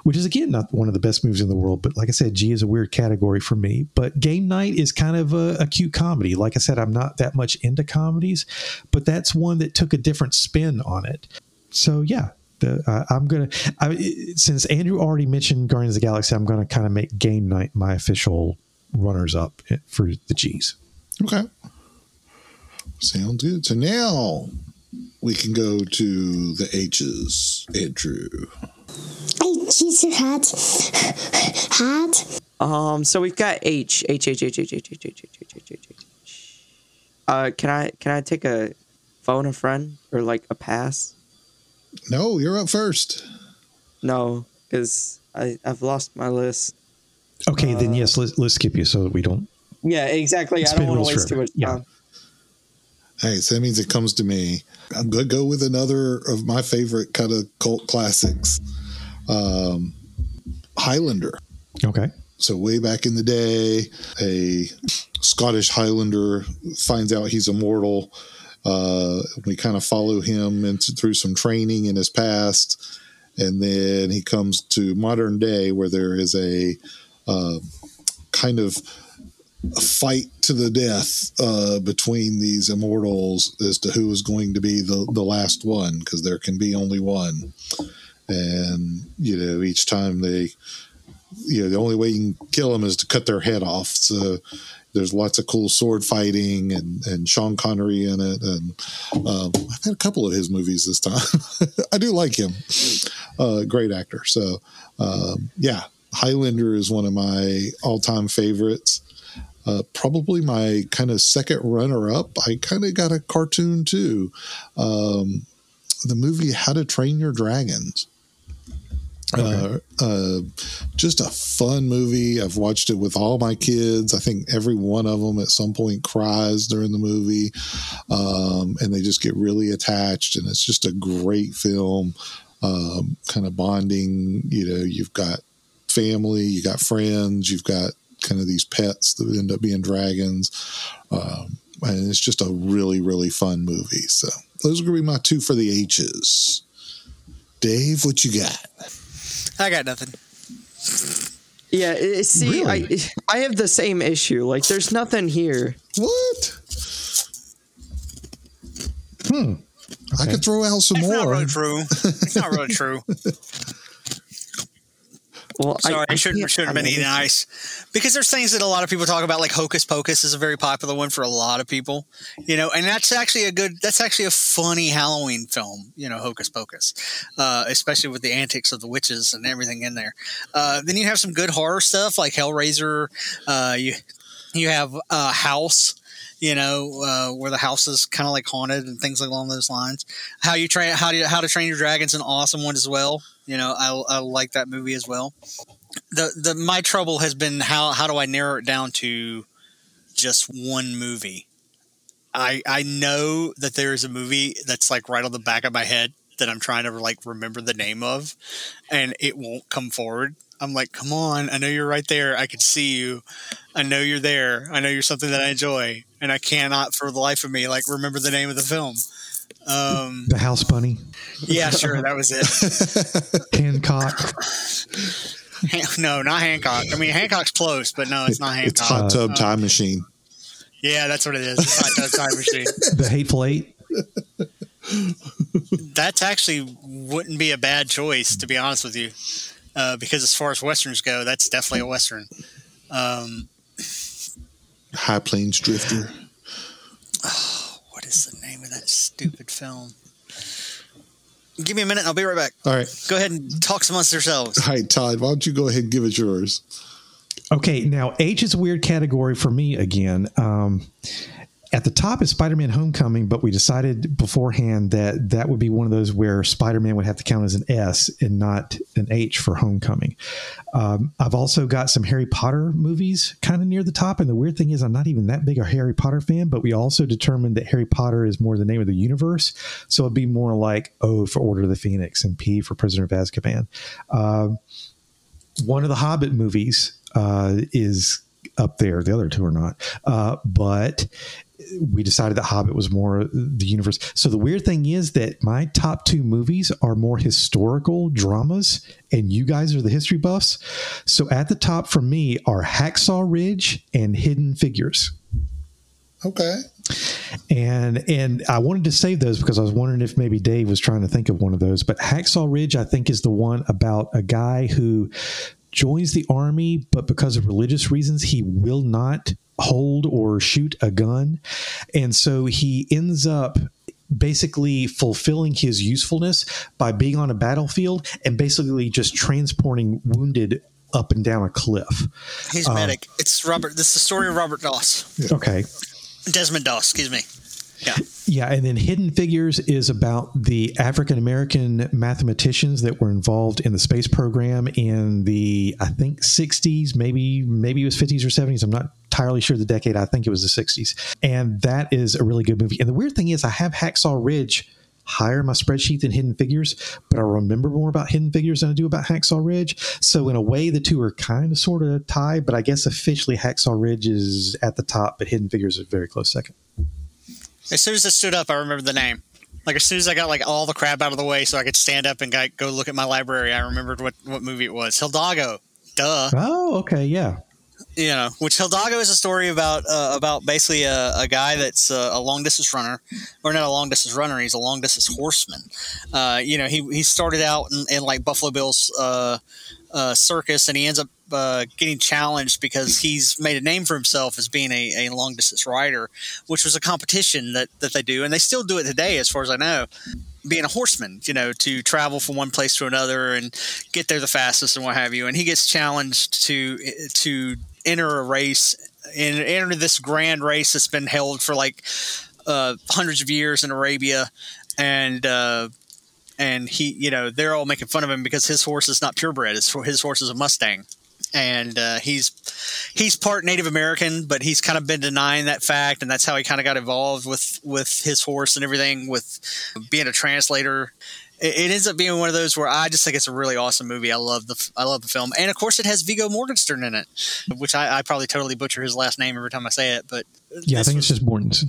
Which is again not one of the best movies in the world, but like I said, G is a weird category for me. But Game Night is kind of a, a cute comedy. Like I said, I'm not that much into comedies, but that's one that took a different spin on it. So yeah, the, uh, I'm gonna I, since Andrew already mentioned Guardians of the Galaxy, I'm gonna kind of make Game Night my official runners up for the G's. Okay. Sounds good. So now we can go to the H's, Andrew. H is a hat. Hat. Um, so we've got H, H, H, H, H, H, H, H, H, H, H, H, H. Uh, can I can I take a phone a friend or like a pass? No, you're up first. No, because I I've lost my list. Okay, then yes, let's let's skip you so that we don't. Yeah, exactly. I Spin don't want to waste too forever. much Yeah. time. Hey, so that means it comes to me. I'm going to go with another of my favorite kind of cult classics um, Highlander. Okay. So, way back in the day, a Scottish Highlander finds out he's immortal. Uh, we kind of follow him into, through some training in his past. And then he comes to modern day where there is a uh, kind of a fight to the death uh, between these immortals as to who is going to be the, the last one because there can be only one. And, you know, each time they, you know, the only way you can kill them is to cut their head off. So there's lots of cool sword fighting and, and Sean Connery in it. And um, I've had a couple of his movies this time. I do like him. Uh, great actor. So, um, yeah, Highlander is one of my all time favorites. Uh, probably my kind of second runner up. I kind of got a cartoon too. Um, the movie How to Train Your Dragons. Uh, uh, just a fun movie. I've watched it with all my kids. I think every one of them at some point cries during the movie, um, and they just get really attached. And it's just a great film, um, kind of bonding. You know, you've got family, you got friends, you've got kind of these pets that end up being dragons. Um, and it's just a really, really fun movie. So those are going to be my two for the H's. Dave, what you got? I got nothing. Yeah, i- see, I I have the same issue. Like, there's nothing here. What? Hmm. I could throw out some It's not more. really true. It's not really true. Well, Sorry, I, I shouldn't should have been eating ice because there's things that a lot of people talk about, like Hocus Pocus is a very popular one for a lot of people, you know, and that's actually a good, that's actually a funny Halloween film, you know, Hocus Pocus, uh, especially with the antics of the witches and everything in there. Uh, then you have some good horror stuff like Hellraiser. Uh, you you have uh, House. You know, uh, where the house is kind of like haunted and things along those lines. How you train, how do you, how to train your dragon's an awesome one as well. You know, I, I like that movie as well the the my trouble has been how how do I narrow it down to just one movie? I I know that there is a movie that's like right on the back of my head that I'm trying to like remember the name of, and it won't come forward. I'm like, come on! I know you're right there. I can see you. I know you're there. I know you're something that I enjoy, and I cannot for the life of me like remember the name of the film. Um, The House Bunny, yeah, sure, that was it. Hancock. No, not Hancock. I mean, Hancock's close, but no, it's not Hancock. It's Hot Tub Uh, Time Machine. Yeah, that's what it is. It's Hot Tub Time Machine. The Hateful Eight. That's actually wouldn't be a bad choice, to be honest with you, uh, because as far as westerns go, that's definitely a western. Um, High Plains Drifter. what is the name of that stupid film? Give me a minute. I'll be right back. All right. Go ahead and talk amongst yourselves. All right, Todd, why don't you go ahead and give us yours? Okay, now H is a weird category for me again. Um, at the top is Spider-Man: Homecoming, but we decided beforehand that that would be one of those where Spider-Man would have to count as an S and not an H for Homecoming. Um, I've also got some Harry Potter movies kind of near the top, and the weird thing is I'm not even that big a Harry Potter fan, but we also determined that Harry Potter is more the name of the universe, so it'd be more like O for Order of the Phoenix and P for Prisoner of Azkaban. Um, one of the Hobbit movies uh, is up there. The other two are not. Uh, but we decided that Hobbit was more the universe. So the weird thing is that my top two movies are more historical dramas, and you guys are the history buffs. So at the top for me are Hacksaw Ridge and Hidden Figures. Okay. And and I wanted to save those because I was wondering if maybe Dave was trying to think of one of those. But Hacksaw Ridge, I think, is the one about a guy who joins the army, but because of religious reasons, he will not hold or shoot a gun. And so he ends up basically fulfilling his usefulness by being on a battlefield and basically just transporting wounded up and down a cliff. He's Um, medic. It's Robert. This is the story of Robert Doss, Okay. Desmond Doss. Excuse me. Yeah. Yeah, and then Hidden Figures is about the African American mathematicians that were involved in the space program in the I think 60s, maybe maybe it was 50s or 70s. I'm not entirely sure the decade. I think it was the 60s. And that is a really good movie. And the weird thing is I have Hacksaw Ridge higher in my spreadsheet than Hidden Figures, but I remember more about Hidden Figures than I do about Hacksaw Ridge. So in a way the two are kind of sort of tied, but I guess officially Hacksaw Ridge is at the top, but Hidden Figures is a very close second. As soon as I stood up, I remembered the name. Like as soon as I got like all the crap out of the way, so I could stand up and go, go look at my library, I remembered what what movie it was. Hildago. Duh. Oh, okay, yeah. You know, which Hildago is a story about uh, about basically a, a guy that's uh, a long distance runner, or not a long distance runner. He's a long distance horseman. Uh, you know, he he started out in, in like Buffalo Bill's uh, uh, circus, and he ends up uh, getting challenged because he's made a name for himself as being a, a long distance rider, which was a competition that, that they do, and they still do it today, as far as I know. Being a horseman, you know, to travel from one place to another and get there the fastest and what have you, and he gets challenged to to enter a race and enter this grand race that's been held for like uh, hundreds of years in Arabia, and uh, and he, you know, they're all making fun of him because his horse is not purebred. His, his horse is a Mustang, and uh, he's he's part Native American, but he's kind of been denying that fact, and that's how he kind of got involved with with his horse and everything, with being a translator. It, it ends up being one of those where I just think it's a really awesome movie. I love the I love the film, and of course it has Viggo Mortensen in it, which I, I probably totally butcher his last name every time I say it, but Yeah, I think was- it's just Mortensen.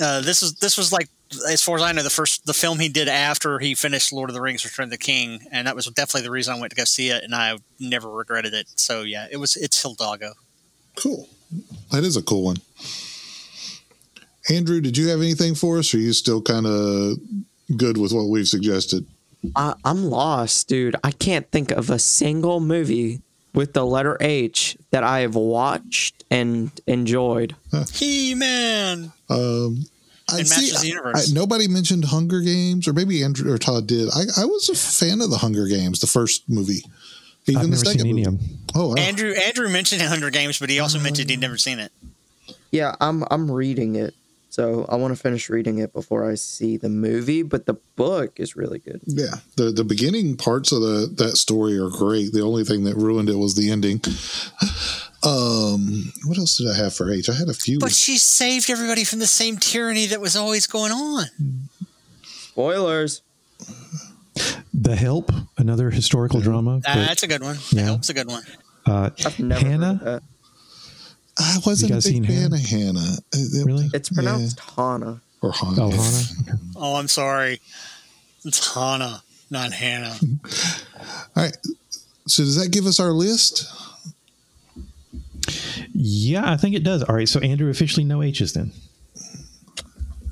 uh, this was this was like as far as I know the first the film he did after he finished Lord of the Rings: Return of the King, and that was definitely the reason I went to go see it, and I never regretted it. So yeah, it was it's Hildago. Cool. That is a cool one. Andrew, did you have anything for us? Or are you still kind of good with what we've suggested? I, I'm lost, dude. I can't think of a single movie with the letter H that I have watched and enjoyed. He Man. Um, I see. Masters of the I- nobody mentioned Hunger Games, or maybe Andrew or Todd did. I, I was a fan of the Hunger Games, the first movie. Even I've the never second seen any movie. of them. Oh, wow. Andrew Andrew mentioned Hunger Games, but he also mentioned he'd never seen it. Yeah, I'm I'm reading it, so I want to finish reading it before I see the movie. But the book is really good. Yeah, the the beginning parts of the that story are great. The only thing that ruined it was the ending. Um, what else did I have for H? I had a few. But she saved everybody from the same tyranny that was always going on. Spoilers. The Help, another historical drama. Ah, but, that's a good one. yeah. That helps a good one. uh, I've never heard of Hannah. That. I wasn't You a big seen fan Hannah? of Hannah. Uh, Really? It's pronounced Hana. Or Hannah. Oh, Hannah. Oh, I'm sorry. It's Hannah, not Hannah. All right. So does that give us our list? Yeah, I think it does. All right, so Andrew officially no H's then.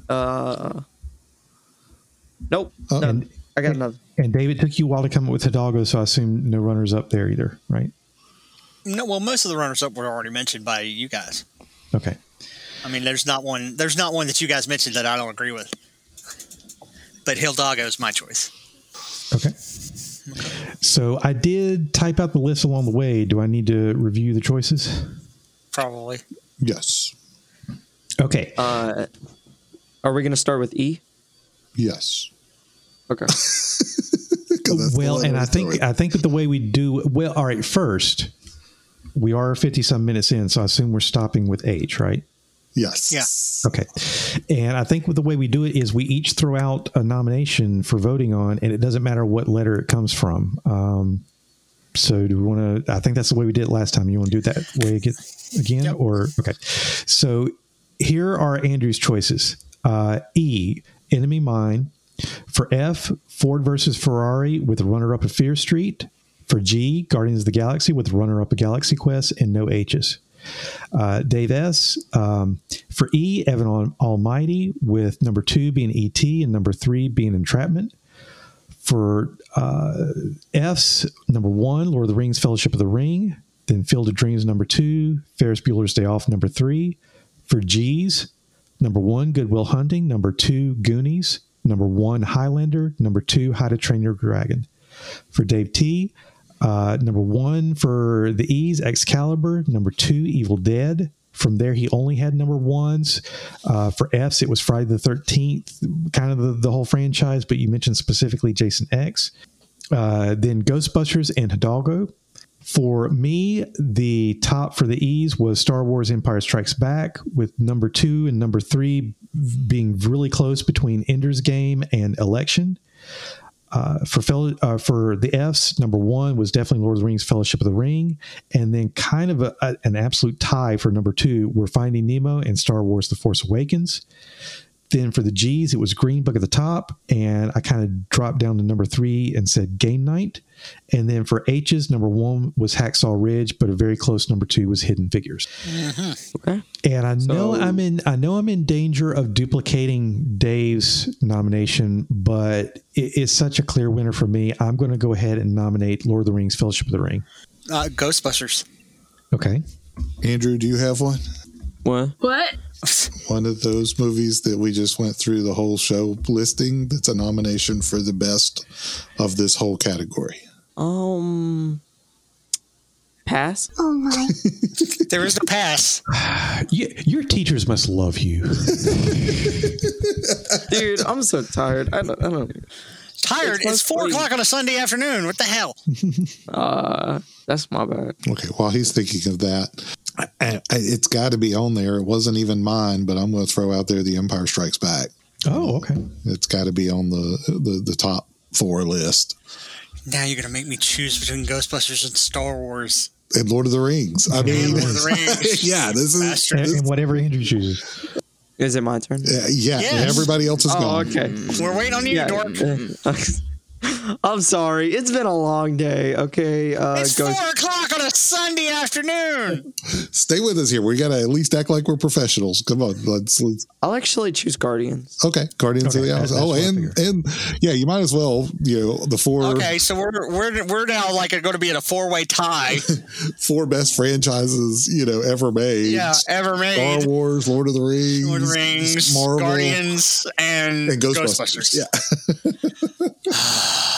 Uh, nope. Oh. no, And- I got another. And David took you a while to come up with Hidalgo, so I assume no runners up there either, right? No, well, most of the runners up were already mentioned by you guys. Okay. I mean, there's not one. There's not one that you guys mentioned that I don't agree with. But Hildago is my choice. Okay. So I did type out the list along the way. Do I need to review the choices? Probably. Yes. Okay. Uh, are we gonna start with E? Yes. Okay. well, and I think. I think that the way we do well. All right, first we are fifty some minutes in, so I assume we're stopping with H, right? yes. Yeah. Okay. And I think the way we do it is we each throw out a nomination for voting on, and it doesn't matter what letter it comes from. Um, so do we want to? I think that's the way we did it last time. You want to do it that way again, again or okay? So here are Andrew's choices. Uh, e, Enemy Mine. For F, Ford versus Ferrari with a runner-up at Fear Street. For G, Guardians of the Galaxy with runner-up at Galaxy Quest and no H's. Uh, Dave S. Um, for E, Evan Almighty, with number two being ET and number three being Entrapment. For uh, F's, number one, Lord of the Rings, Fellowship of the Ring. Then Field of Dreams, number two. Ferris Bueller's Day Off, number three. For G's, number one, Good Will Hunting. Number two, Goonies. Number one, Highlander. Number two, How to Train Your Dragon. For Dave T, uh, number one for the E's, Excalibur. Number two, Evil Dead. From there, he only had number ones. Uh, for F's, it was Friday the 13th, kind of the, the whole franchise, but you mentioned specifically Jason X. Uh, then Ghostbusters and Hidalgo. For me, the top for the E's was Star Wars Empire Strikes Back, with number two and number three being really close between Ender's Game and Election. Uh, for fel- uh, for the Fs, number one was definitely Lord of the Rings: Fellowship of the Ring, and then kind of a, a- an absolute tie for number two were Finding Nemo and Star Wars: The Force Awakens. Then for the G's, it was Green Book at the top, and I kind of dropped down to number three and said Game Night. And then for H's, number one was Hacksaw Ridge, but a very close number two was Hidden Figures. Okay. And I know I'm in I know I'm in danger of duplicating Dave's nomination, but it is such a clear winner for me. I'm going to go ahead and nominate Lord of the Rings: Fellowship of the Ring. Uh, Ghostbusters. Okay. Andrew, do you have one? What? What? One of those movies that we just went through the whole show listing that's a nomination for the best of this whole category. Um. Pass. Oh my. There is no pass. You, your teachers must love you. Dude, I'm so tired. I don't. I don't. Tired. It's, four o'clock on a Sunday afternoon. What the hell? Uh, that's my bad. Okay, while he's thinking of that, I, I, it's got to be on there. It wasn't even mine, but I'm going to throw out there The Empire Strikes Back. Oh, okay. It's got to be on the, the the top four list. Now you're gonna make me choose between Ghostbusters and Star Wars. And Lord of the Rings. I mean, Lord of the Rings. yeah, this is Bastard. And, and whatever Andrew chooses. Is it my turn? yeah, yeah Yes. everybody else is Oh, gone. okay. We're waiting on you, Yeah. dork. I'm sorry. It's been a long day. Okay. Uh, It's Ghost- four o'clock on a Sunday afternoon. Stay with us here. We got to at least act like we're professionals. Come on, let's. let's I'll actually choose Guardians. okay, Guardians Okay, of the that- Galaxy. Oh, and and yeah, you might as well. You know, the four Okay, so we're we're we're now like going to be in a four way tie. four best franchises you know ever made. yeah, ever made. Star. Wars, Lord of the Rings, Lord of the Rings, Marvel, Guardians, and, and Ghostbusters. Ghostbusters. Yeah.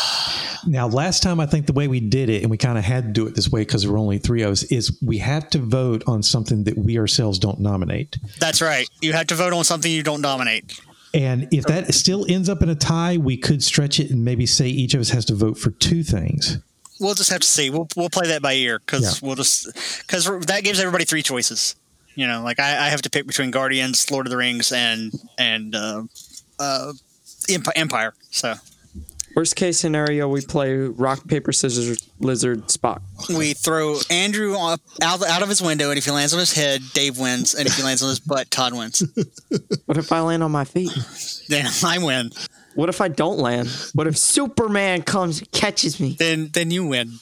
Now, last time I think the way we did it, and we kind of had to do it this way because there were only three of us, is we have to vote on something that we ourselves don't nominate. That's right. You have to vote on something you don't nominate. And if that still ends up in a tie, we could stretch it and maybe say each of us has to vote for two things. We'll just have to see. We'll we'll play that by ear because Yeah. we'll just because that gives everybody three choices. You know, like I, I have to pick between Guardians, Lord of the Rings, and and uh, uh, Empire. So Worst case scenario, we play rock paper scissors lizard Spock. we throw Andrew up, out out of his window, and if he lands on his head, Dave wins, and if he lands on his butt, Todd wins. What if I land on my feet? then I win. What if I don't land? What if Superman comes and catches me? Then then you win.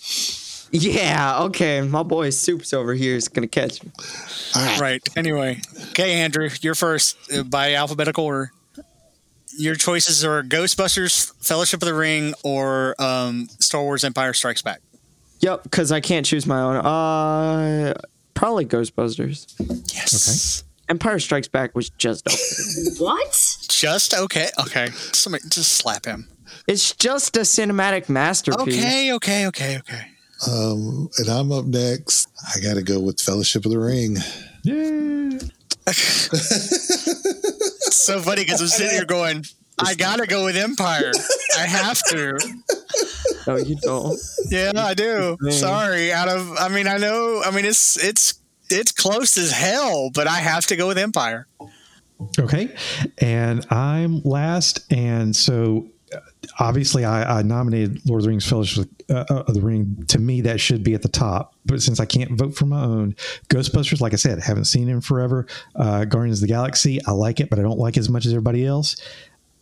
Yeah, okay. My boy Soups over here is gonna catch me. Right. Anyway, okay, Andrew, you're first uh, by alphabetical order. Your choices are Ghostbusters, Fellowship of the Ring, or um, Star Wars: Empire Strikes Back. Yep, because I can't choose my own. Uh, probably Ghostbusters. Yes. Okay. Empire Strikes Back was just okay. What? Just okay. Okay. Somebody just slap him. it's just a cinematic masterpiece. Okay. Okay. Okay. Okay. Um, and I'm up next. I got to go with Fellowship of the Ring. Yeah. It's so funny because I'm sitting here going, I gotta go with Empire. I have to. No, you don't. Yeah, I do. Man. Sorry. Out of, I mean, I know. I mean, it's it's it's close as hell, but I have to go with Empire. Okay. And I'm last. And so obviously I, I nominated Lord of the Rings Fellowship uh, uh, of the Ring. To me, that should be at the top. But since I can't vote for my own, Ghostbusters, like I said, haven't seen in forever. Uh, Guardians of the Galaxy, I like it, but I don't like it as much as everybody else.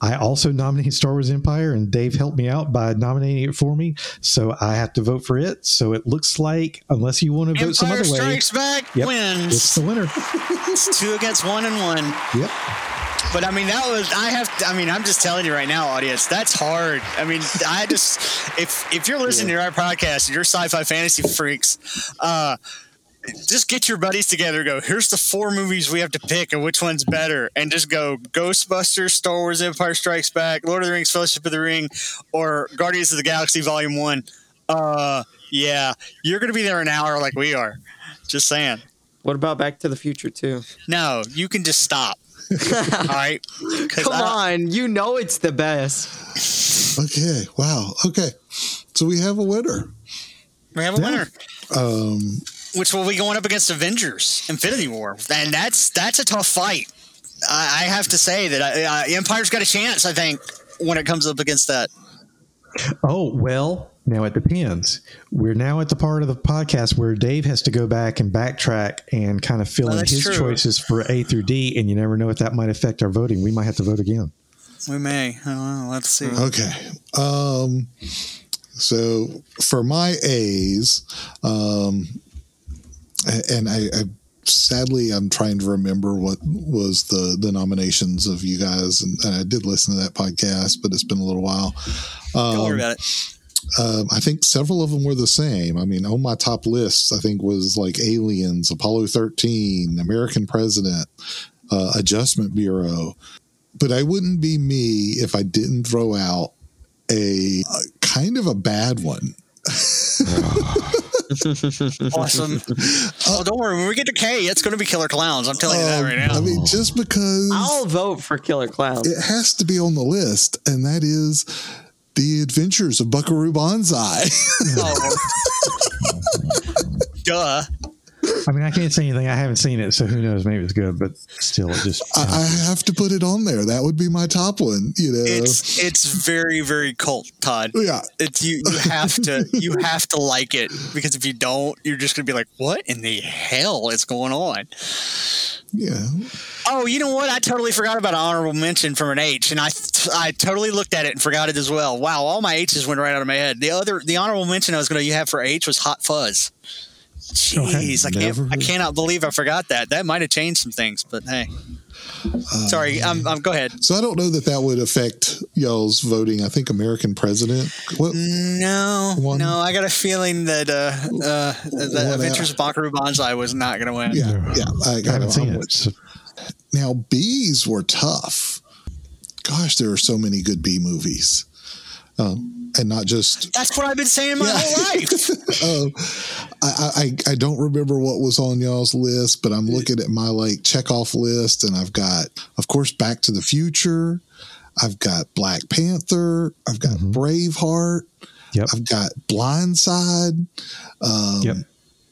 I also nominated Star Wars Empire, and Dave helped me out by nominating it for me. So I have to vote for it. So it looks like, unless you want to vote some other way, Strikes Back Yep. wins. it's the winner. It's two against one and one. Yep. But I mean, that was I have. I mean, I'm just telling you right now, audience, that's hard. I mean, I just if if you're listening to our podcast, you're sci-fi fantasy freaks. Uh, just get your buddies together. Go. Here's the four movies we have to pick, and which one's better. And just go Ghostbusters, Star Wars: Empire Strikes Back, Lord of the Rings: Fellowship of the Ring, or Guardians of the Galaxy Volume One. Uh, yeah, you're gonna be there an hour like we are. Just saying. What about Back to the Future too? No, you can just stop. All right. 'Cause Come I- on, you know it's the best. Okay. Wow. Okay. So we have a winner. We have a winner. Um, which will be going up against Avengers: Infinity War, and that's that's a tough fight. I, I have to say that uh, Empire's got a chance. I think when it comes up against that. Oh, well, now it depends. We're now at the part of the podcast where Dave has to go back and backtrack and kind of fill Oh, in his true. choices for A through D, and you never know if that might affect our voting. We might have to vote again. We may. I know. Let's see. Okay. Um, so for my A's, um, and I, I sadly I'm trying to remember what was the the nominations of you guys, and, and I did listen to that podcast, but it's been a little while. Don't worry Um, about it. Um, I think several of them were the same. I mean, on my top lists, I think was like Aliens, Apollo 13, American President, uh, Adjustment Bureau. But I wouldn't be me if I didn't throw out a, a kind of a bad one. awesome. oh, don't worry. When we get to K, it's going to be Killer Clowns. I'm telling you that Um, right now. I mean, just because I'll vote for Killer Clowns. it has to be on the list, and that is the Adventures of Buckaroo Banzai. Oh. Duh. I mean, I can't say anything. I haven't seen it, so who knows? Maybe it's good, but still, it just. I, I have to put it on there. That would be my top one. You know, It's it's very very cult, Todd. yeah. It's you. You have to you have to like it because if you don't, you're just going to be like, "What in the hell is going on?" Yeah. Oh, you know what? I totally forgot about an honorable mention from an H, and I I totally looked at it and forgot it as well. Wow, all my H's went right out of my head. The other the honorable mention I was going to you have for H was Hot Fuzz. Jeez, I can't Never- I cannot believe I forgot that. That might have changed some things, but hey, Uh, sorry. I'm, I'm go ahead. So I don't know that that would affect y'all's voting. I think American President. What? No, One- no, I got a feeling that uh, uh, the One Adventures of Buckaroo Banzai was not going to win. Yeah, yeah. I, I haven't seen I'm it. so- Now bees were tough. Gosh, there are so many good bee movies, um, and not just. That's what I've been saying my Yeah. whole life. Uh, I, I I don't remember what was on y'all's list, but I'm looking at my like check off list, and I've got, of course, Back to the Future. I've got Black Panther. I've got Braveheart. Yep. I've got Blindside. Um, Yep.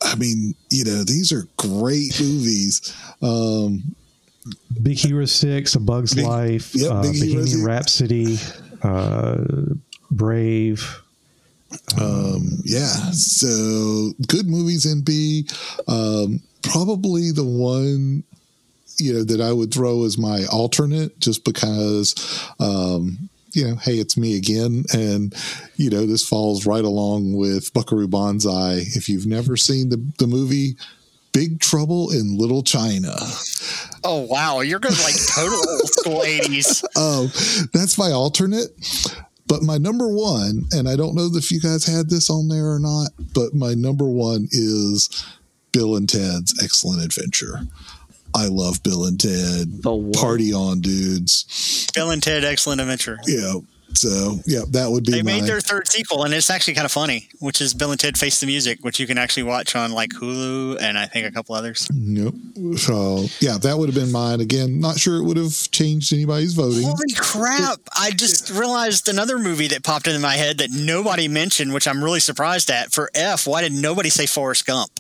I mean, you know, these are great movies. Um, Big Hero Six, A Bug's Big- Life, yep, uh, Big Bohemian Six. Rhapsody, uh, Brave. um, yeah, so good movies in B. Um, probably the one you know that I would throw as my alternate, just because. Um, you know, hey, it's me again. And, you know, this falls right along with Buckaroo Banzai. If you've never seen the, the movie Big Trouble in Little China, oh wow, you're going like total old school '80s. Oh, that's my alternate. But my number one, and I don't know if you guys had this on there or not, but my number one is Bill and Ted's Excellent Adventure. I love Bill and Ted. Party on, dudes. Bill and Ted: Excellent Adventure. Yeah. So, yeah, that would be They my. made their third sequel, and it's actually kind of funny, which is Bill and Ted Face the Music, which you can actually watch on like Hulu and I think a couple others. Nope. So, yeah, that would have been mine. Again, not sure it would have changed anybody's voting. Holy crap! I just realized another movie that popped into my head that nobody mentioned, which I'm really surprised at. For F, why did nobody say Forrest Gump?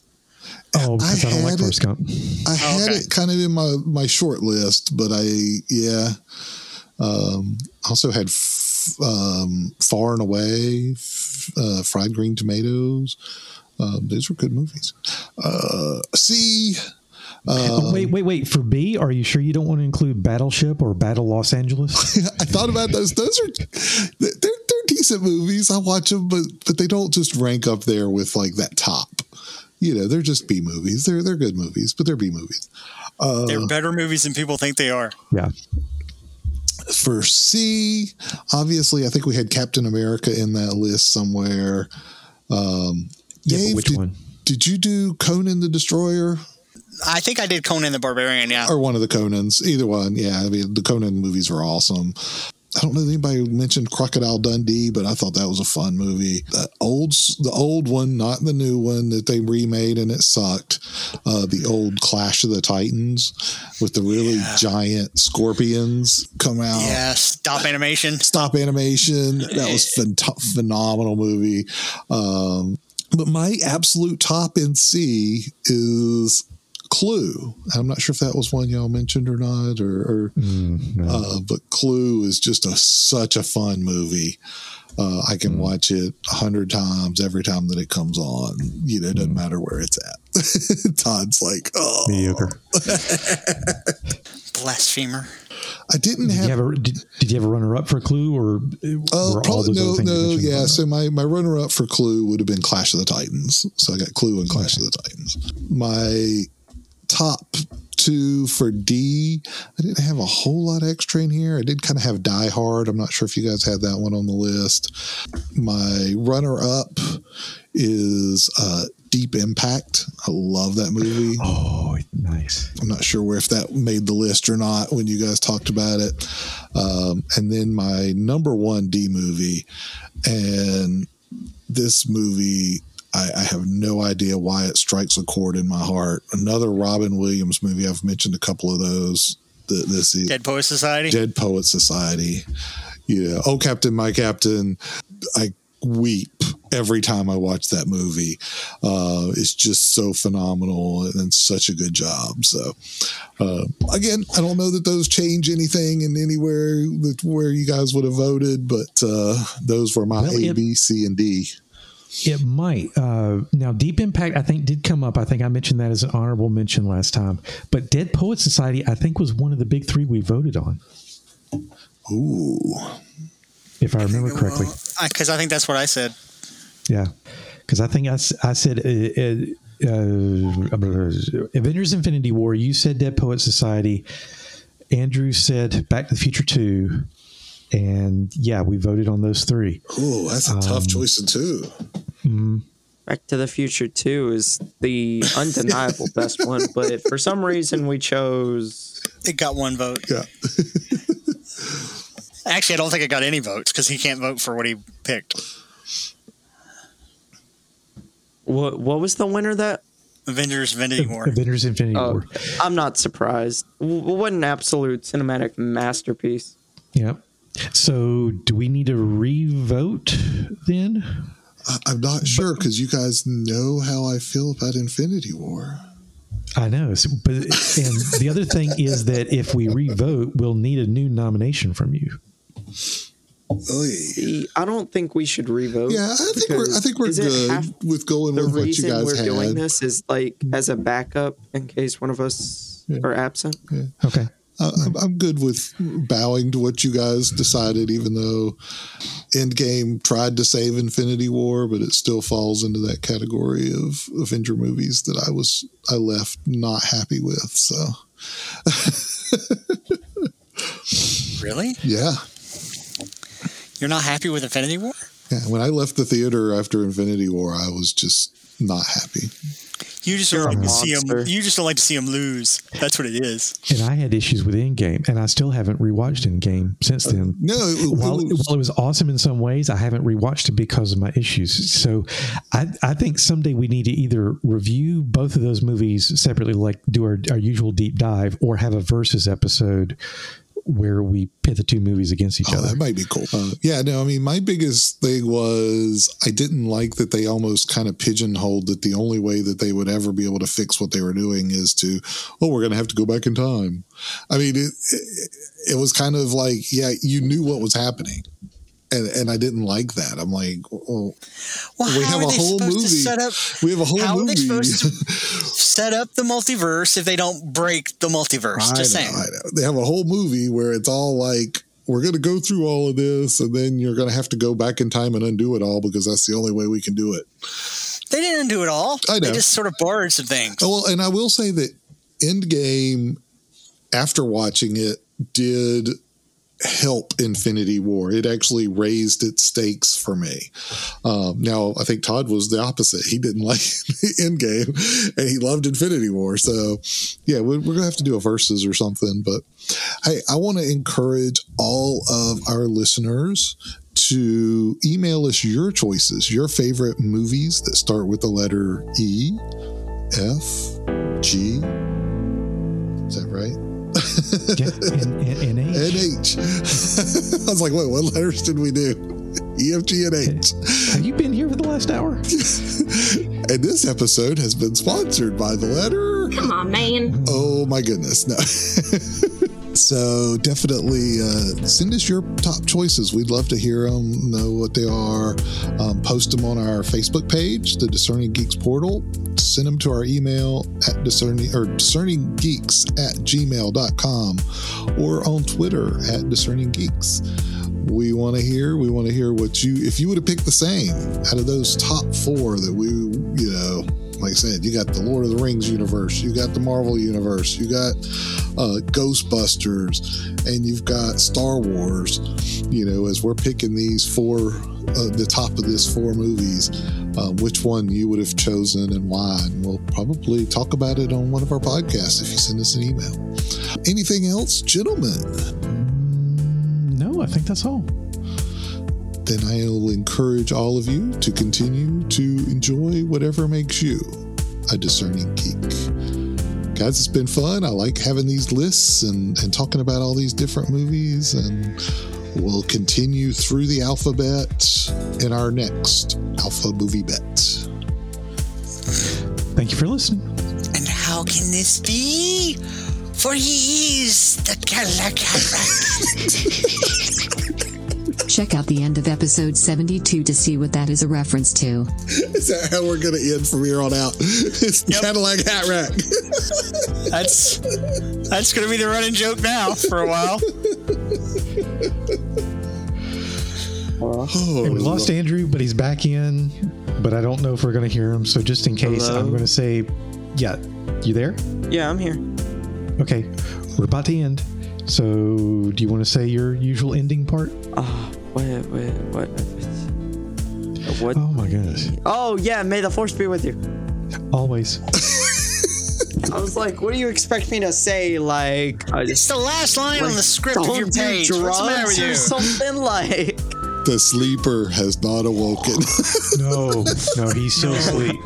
Oh, because I, don't like Forrest Gump. I had okay. it kind of in my my short list, but I yeah. Um, also had f- um, Far and Away, uh, Fried Green Tomatoes. Um, those were good movies. Uh, C. Oh, wait, wait, wait. For B, are you sure you don't want to include Battleship or Battle Los Angeles? I thought about those. Those are they're they're decent movies. I watch them, but but they don't just rank up there with like that top. You know, they're just B movies. They're they're good movies, but they're B movies. Uh, They're better movies than people think they are. yeah. For C, obviously, I think we had Captain America in that list somewhere. Um, Yeah, Dave, which did, one? did you do Conan the Destroyer I think I did Conan the Barbarian. Yeah, or one of the Conans? Either one. Yeah, I mean, the Conan movies were awesome. I don't know if anybody mentioned Crocodile Dundee, but I thought that was a fun movie. The old, the old one, not the new one that they remade and it sucked. Uh, the old Clash of the Titans with the really giant scorpions come out. yeah. Stop animation. stop animation. That was phen- phenomenal movie. Um, but my absolute top in C is Clue. I'm not sure if that was one y'all mentioned or not, or, or Mm, no. uh, but Clue is just a such a fun movie. Uh, I Mm. can watch it a hundred times every time that it comes on. You know, it Mm. doesn't matter where it's at. Todd's like, oh, Mediocre. Blasphemer. I didn't Did have you have a did, did you have a runner up for Clue or Oh, were all probably those no, other things no, yeah. So my my runner up for Clue would have been Clash of the Titans. So I got Clue and Clash of the Titans. My top two for D. I didn't have a whole lot extra in here. I did kind of have Die Hard. I'm not sure if you guys had that one on the list. My runner up is uh, Deep Impact. I love that movie. Oh, nice. I'm not sure where if that made the list or not when you guys talked about it. Um, and then my number one D movie, and this movie, I, I have no idea why it strikes a chord in my heart. Another Robin Williams movie. I've mentioned a couple of those. th- This is Dead Poet Society. Dead Poet Society. Yeah. Oh, Captain, my Captain. I weep every time I watch that movie. Uh, it's just so phenomenal and such a good job. So, uh, again, I don't know that those change anything in anywhere that where you guys would have voted, but uh, those were my Well, A, it- B, C, and D. It might. Uh, now, Deep Impact, I think, did come up. I think I mentioned that as an honorable mention last time. But Dead Poet Society, I think, was one of the big three we voted on, Ooh. if I remember correctly. Because I think that's what I said. Yeah, because I think I said uh, uh, uh, Avengers: Infinity War. You said Dead Poet Society. Andrew said Back to the Future Two, and yeah, we voted on those three. Ooh, that's a tough um, choice of two. Mm-hmm. Back to the Future 2 is the undeniable best one, but for some reason we chose. It got one vote. Yeah. Actually, I don't think it got any votes because he can't vote for what he picked. What, what was the winner that? Avengers: Infinity War. Avengers: Infinity Oh, War. I'm not surprised. What an absolute cinematic masterpiece. Yep. So, do we need to re-vote then? I, I'm not sure because you guys know how I feel about Infinity War. I know, so- but and the other thing is that if we re-vote, we'll need a new nomination from you. Oy. I don't think we should revote. Yeah, I think we're I think we're good half- with going the with what you reason guys we're had. doing this is like as a backup in case one of us are absent. Okay. I- I'm, I'm good with bowing to what you guys decided, even though Endgame tried to save Infinity War, but it still falls into that category of Avenger movies that I was I left not happy with. So Really? yeah, You're not happy with Infinity War? yeah. When I left the theater after Infinity War, I was just not happy. You just You're don't like to see him. You just don't like to see him lose. That's what it is. And I had issues with Endgame, and I still haven't rewatched Endgame since then. Uh, no, it, it While, was- while it was awesome in some ways, I haven't rewatched it because of my issues. So, I, I think someday we need to either review both of those movies separately, like do our, our usual deep dive, or have a versus episode where we pit the two movies against each Oh, other. that might be cool. Uh, yeah, no, I mean, my biggest thing was I didn't like that they almost kind of pigeonholed that the only way that they would ever be able to fix what they were doing is to, oh, we're going to have to go back in time. I mean, it, it, it was kind of like, yeah, you knew what was happening. And, and I didn't like that. I'm like, well, Well, we how have are a they whole movie. set up? we have a whole how are they movie. supposed to set up the multiverse if they don't break the multiverse? I Just know, saying. I know. They have a whole movie where it's all like, we're going to go through all of this, and then you're going to have to go back in time and undo it all because that's the only way we can do it. They didn't do it all. I know. They just sort of borrowed some things. Oh, well, and I will say that Endgame, after watching it, did help Infinity War. It actually raised its stakes for me. Um, now, I think Todd was the opposite. He didn't like Endgame, and he loved Infinity War. So, yeah, we're, we're gonna have to do a versus or something. But hey, I want to encourage all of our listeners to email us your choices, your favorite movies that start with the letter E, F, G. Is that right? Yeah, and, and, and H. NH. I was like, wait, what letters did we do? E, F, G, and H. Have you been here for the last hour? And this episode has been sponsored by the letter. Come on, man. Oh my goodness, no. so definitely uh, send us your top choices. We'd love to hear them, know what they are. Um, post them on our Facebook page, the Discerning Geeks portal. Send them to our email at discerning or discerninggeeks at gmail.com or on Twitter at discerning geeks. We want to hear. We want to hear what you. If you would have picked the same out of those top four that we, you know, like I said, you got the Lord of the Rings universe, you got the Marvel universe, you got uh, Ghostbusters, and you've got Star Wars. You know, as we're picking these four, uh, the top of this four movies, uh, which one you would have chosen and why. And we'll probably talk about it on one of our podcasts if you send us an email. Anything else, gentlemen? No, I think that's all. Then I'll encourage all of you to continue to enjoy whatever makes you a discerning geek. Guys, it's been fun. I like having these lists and, and talking about all these different movies, and we'll continue through the alphabet in our next Alpha Movie Bet. Thank you for listening. And how can this be? For he is the Galactic. Check out the end of episode 72 to see what that is a reference to. Is that how we're going to end from here on out? It's Cadillac Hat Rack. That's that's gonna be the running joke now for a while. Oh, we lost Andrew, but he's back in. But I don't know if we're going to hear him. So just in case, Hello? I'm going to say, yeah, you there? Yeah, I'm here. Okay, we're about to end. So do you want to say your usual ending part? Oh, wait, wait, what? What? Oh my goodness. Oh, yeah, may the force be with you. Always. I was like, what do you expect me to say? Like, I It's the last line on the script of don't your do page. What's the matter with drugs or you? something like. The sleeper has not awoken. No, no, he's still asleep.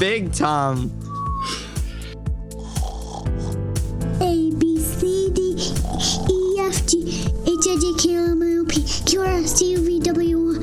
Big time. A B C D E F G H I J K L M N O QRSTUVWR.